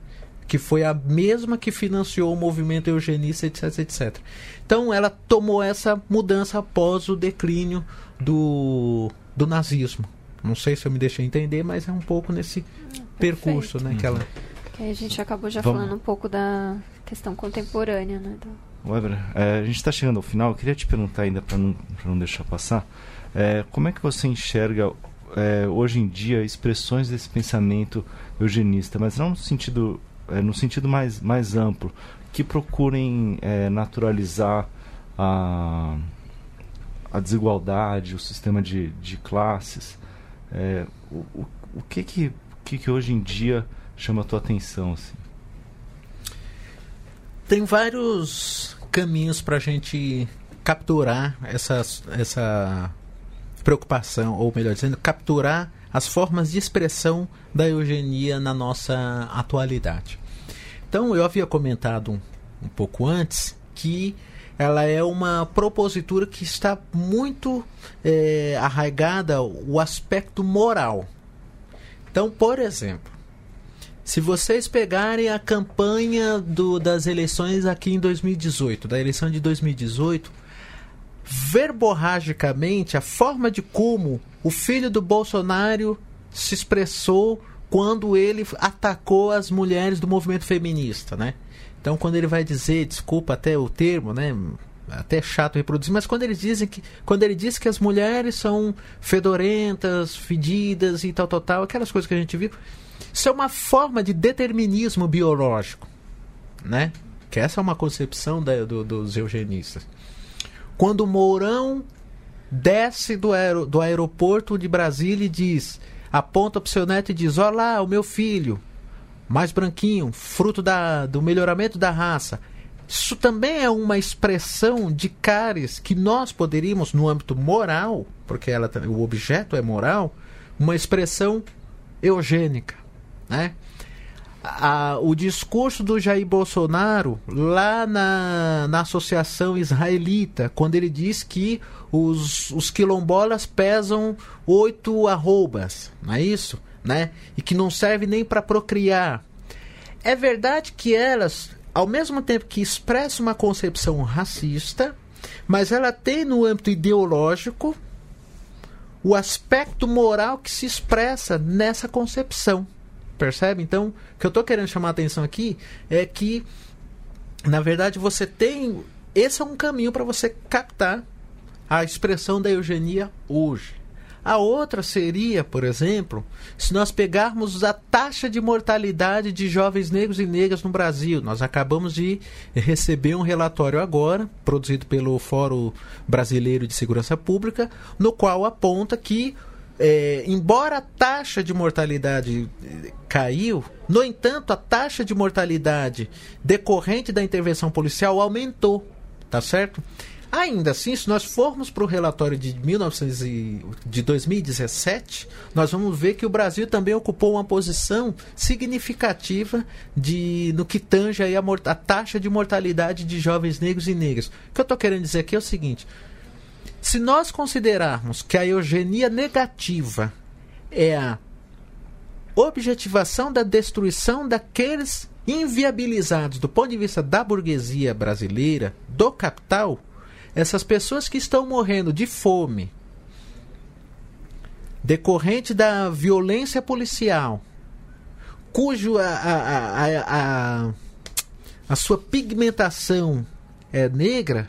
que foi a mesma que financiou o movimento eugenista, etc, etc. Então ela tomou essa mudança após o declínio do, do nazismo. Não sei se eu me deixei entender, mas é um pouco nesse percurso, né? Que ela... Que a gente acabou já Vamos. falando um pouco da questão contemporânea, né? Do... Weber, é, a gente está chegando ao final. Eu queria te perguntar ainda para não, não deixar passar. É, como é que você enxerga é, hoje em dia expressões desse pensamento eugenista, mas não no sentido é, no sentido mais, mais amplo, que procurem é, naturalizar a, a desigualdade, o sistema de, de classes. É, o, o, o, que, que, que, que hoje em dia chama a tua atenção? Assim? Tem vários caminhos para a gente capturar essa, essa preocupação, ou melhor dizendo, capturar as formas de expressão da eugenia na nossa atualidade. Então, eu havia comentado um, um pouco antes que ela é uma propositura que está muito é, arraigada o aspecto moral. Então, por exemplo, se vocês pegarem a campanha do, das eleições aqui em 2018, da eleição de 2018, verborragicamente, a forma de como o filho do Bolsonaro se expressou quando ele atacou as mulheres do movimento feminista, né? Então, quando ele vai dizer, desculpa até o termo, né? Até chato reproduzir, mas quando eles dizem que quando ele diz que as mulheres são fedorentas, fedidas e tal, tal, tal, aquelas coisas que a gente viu, isso é uma forma de determinismo biológico, né? Que essa é uma concepção da, do, dos eugenistas. Quando Mourão desce do, aer do aeroporto de Brasília e diz, aponta para o seu neto e diz: Olha lá, o meu filho, mais branquinho, fruto da, do melhoramento da raça. Isso também é uma expressão de cares que nós poderíamos, no âmbito moral, porque ela, o objeto é moral, uma expressão eugênica. Né? A, o discurso do Jair Bolsonaro lá na, na Associação Israelita, quando ele diz que os, os quilombolas pesam oito arrobas, não é isso? Né? E que não serve nem para procriar. É verdade que elas, ao mesmo tempo que expressam uma concepção racista, mas ela tem no âmbito ideológico o aspecto moral que se expressa nessa concepção. Percebe? Então, o que eu estou querendo chamar a atenção aqui é que, na verdade, você tem. Esse é um caminho para você captar a expressão da eugenia hoje. A outra seria, por exemplo, se nós pegarmos a taxa de mortalidade de jovens negros e negras no Brasil. Nós acabamos de receber um relatório agora, produzido pelo Fórum Brasileiro de Segurança Pública, no qual aponta que é, embora a taxa de mortalidade eh, caiu, no entanto, a taxa de mortalidade decorrente da intervenção policial aumentou, tá certo? Ainda assim, se nós formos para o relatório de, 1900 de 2017, nós vamos ver que o Brasil também ocupou uma posição significativa de, no que tange a, a taxa de mortalidade de jovens negros e negras. O que eu estou querendo dizer aqui é o seguinte: se nós considerarmos que a eugenia negativa é a objetivação da destruição daqueles inviabilizados do ponto de vista da burguesia brasileira, do capital, essas pessoas que estão morrendo de fome, decorrente da violência policial, cujo a, a, a, a, a sua pigmentação é negra,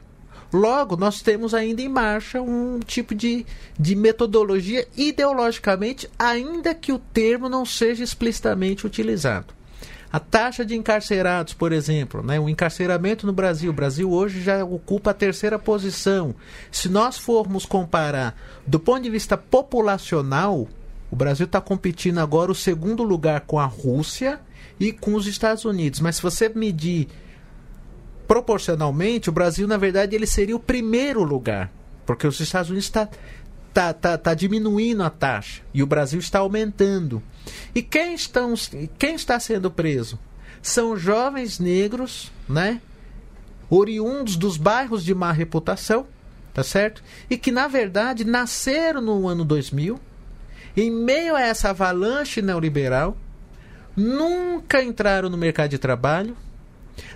Logo, nós temos ainda em marcha um tipo de, de metodologia ideologicamente, ainda que o termo não seja explicitamente utilizado. A taxa de encarcerados, por exemplo, né? o encarceramento no Brasil. O Brasil hoje já ocupa a terceira posição. Se nós formos comparar do ponto de vista populacional, o Brasil está competindo agora o segundo lugar com a Rússia e com os Estados Unidos. Mas se você medir proporcionalmente, o Brasil, na verdade, ele seria o primeiro lugar. Porque os Estados Unidos está tá, tá, tá diminuindo a taxa e o Brasil está aumentando. E quem, estão, quem está sendo preso? São jovens negros, né? Oriundos dos bairros de má reputação, tá certo? E que, na verdade, nasceram no ano 2000, em meio a essa avalanche neoliberal, nunca entraram no mercado de trabalho,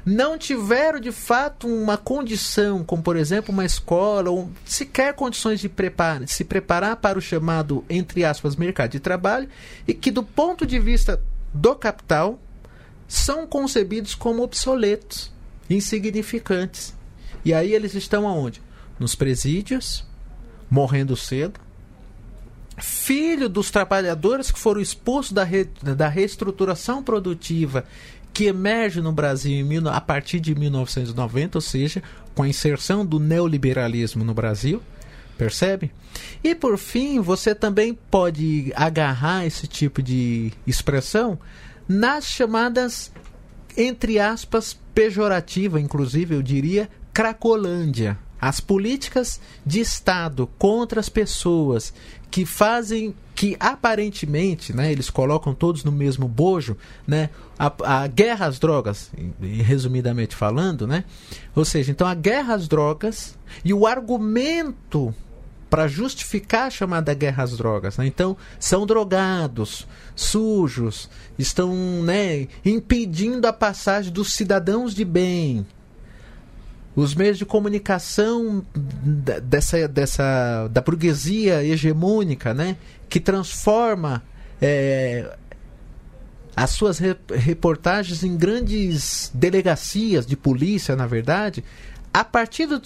não tiveram de fato uma condição, como por exemplo uma escola, ou sequer condições de preparar, se preparar para o chamado, entre aspas, mercado de trabalho, e que do ponto de vista do capital são concebidos como obsoletos, insignificantes. E aí eles estão aonde? Nos presídios, morrendo cedo, filho dos trabalhadores que foram expulsos da, re, da reestruturação produtiva que emerge no Brasil a partir de 1990, ou seja, com a inserção do neoliberalismo no Brasil, percebe? E por fim, você também pode agarrar esse tipo de expressão nas chamadas, entre aspas, pejorativa, inclusive eu diria, Cracolândia. As políticas de Estado contra as pessoas que fazem que aparentemente, né, eles colocam todos no mesmo bojo, né, a, a guerra às drogas, resumidamente falando, né, ou seja, então a guerra às drogas e o argumento para justificar a chamada guerra às drogas, né, então são drogados, sujos, estão, né, impedindo a passagem dos cidadãos de bem, os meios de comunicação dessa, dessa da burguesia hegemônica, né, que transforma é, as suas reportagens em grandes delegacias de polícia, na verdade, a partir do,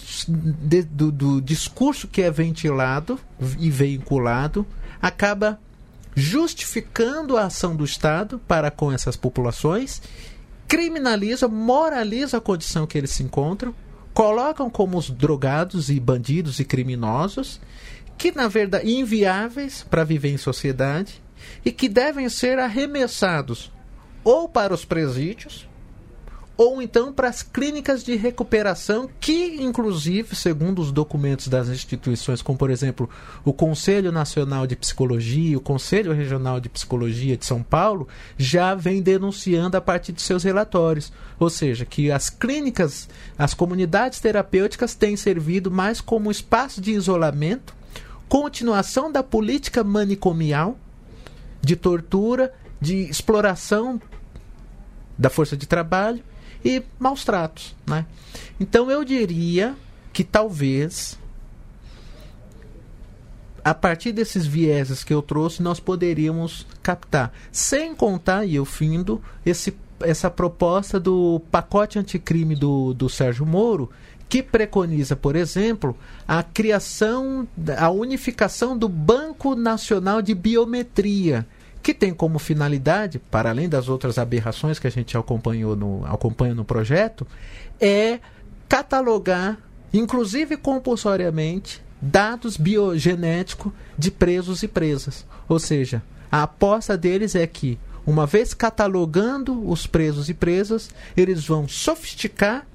do, do discurso que é ventilado e veiculado, acaba justificando a ação do Estado para com essas populações, criminaliza, moraliza a condição que eles se encontram colocam como os drogados e bandidos e criminosos que na verdade inviáveis para viver em sociedade e que devem ser arremessados ou para os presídios ou então para as clínicas de recuperação, que, inclusive, segundo os documentos das instituições, como por exemplo o Conselho Nacional de Psicologia, o Conselho Regional de Psicologia de São Paulo, já vem denunciando a partir de seus relatórios. Ou seja, que as clínicas, as comunidades terapêuticas têm servido mais como espaço de isolamento, continuação da política manicomial, de tortura, de exploração da força de trabalho e maus tratos, né? Então eu diria que talvez a partir desses vieses que eu trouxe nós poderíamos captar, sem contar e eu findo esse essa proposta do pacote anticrime do, do Sérgio Moro, que preconiza, por exemplo, a criação, a unificação do Banco Nacional de Biometria, que tem como finalidade, para além das outras aberrações que a gente acompanhou no, acompanha no projeto, é catalogar, inclusive compulsoriamente, dados biogenéticos de presos e presas. Ou seja, a aposta deles é que, uma vez catalogando os presos e presas, eles vão sofisticar,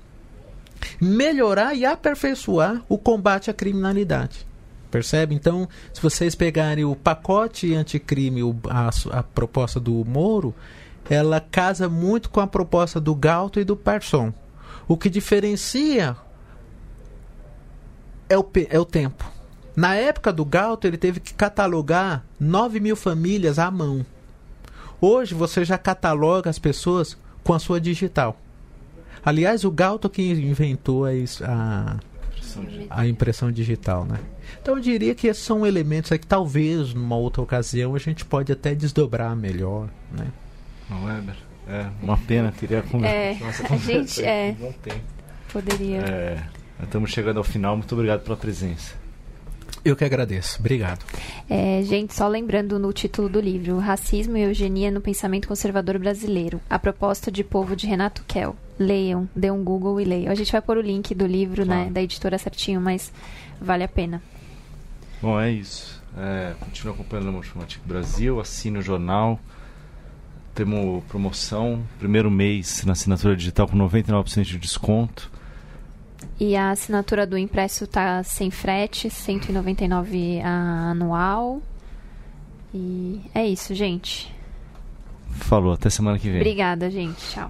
melhorar e aperfeiçoar o combate à criminalidade. Percebe? Então, se vocês pegarem o pacote anticrime, a, a proposta do Moro, ela casa muito com a proposta do Galto e do Persson. O que diferencia é o, é o tempo. Na época do Galto, ele teve que catalogar 9 mil famílias à mão. Hoje, você já cataloga as pessoas com a sua digital. Aliás, o Galto que inventou a, a a impressão digital, né? Então eu diria que esses são elementos que talvez numa outra ocasião a gente pode até desdobrar melhor, né? Não, Weber, é uma pena, queria conversar. É, a gente é, poderia. É, estamos chegando ao final, muito obrigado pela presença. Eu que agradeço. Obrigado. É, gente, só lembrando no título do livro, Racismo e Eugenia no Pensamento Conservador Brasileiro, a proposta de povo de Renato Kell. Leiam, dê um Google e leiam. A gente vai pôr o link do livro, né, Claro. da editora certinho, mas vale a pena. Bom, é isso. É, continua acompanhando o Motivo Brasil, assine o jornal. Temos promoção, primeiro mês na assinatura digital com 99% de desconto. E a assinatura do impresso tá sem frete, 199 a anual. E é isso, gente. Falou, até semana que vem. Obrigada, gente. Tchau.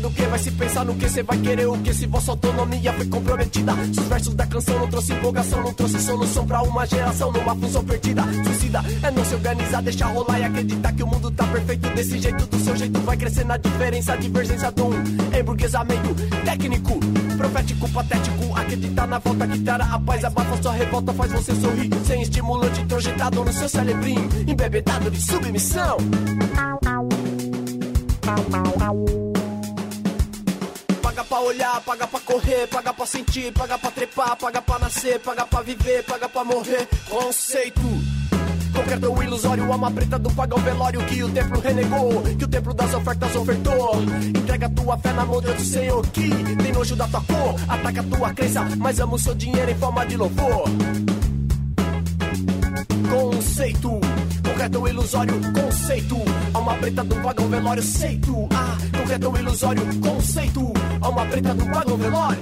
do que? Vai se pensar no que? Cê vai querer o que? Se vossa autonomia foi comprometida Se os versos da canção não trouxe empolgação Não trouxe solução pra uma geração numa função perdida Suicida é não se organizar, deixar rolar e acreditar que o mundo tá perfeito Desse jeito, do seu jeito vai crescer na diferença divergência do um emburguesamento técnico Profético, patético, acreditar na volta que trará a paz Abafa sua revolta, faz você sorrir Sem estimulante introjetado no seu cerebrinho Embebedado de submissão Paga pra olhar, paga pra correr, paga pra sentir, paga pra trepar, paga pra nascer, paga pra viver, paga pra morrer. Conceito. Concreto o ilusório, alma preta do pagão velório que o templo renegou, que o templo das ofertas ofertou. Entrega tua fé na mão do Senhor que tem nojo da tua cor, ataca tua crença, mas ama o seu dinheiro em forma de louvor. Conceito, concreto ilusório, conceito. Alma preta do vagão velório, seito. Ah, concreto ilusório, conceito. Alma preta do vagão velório.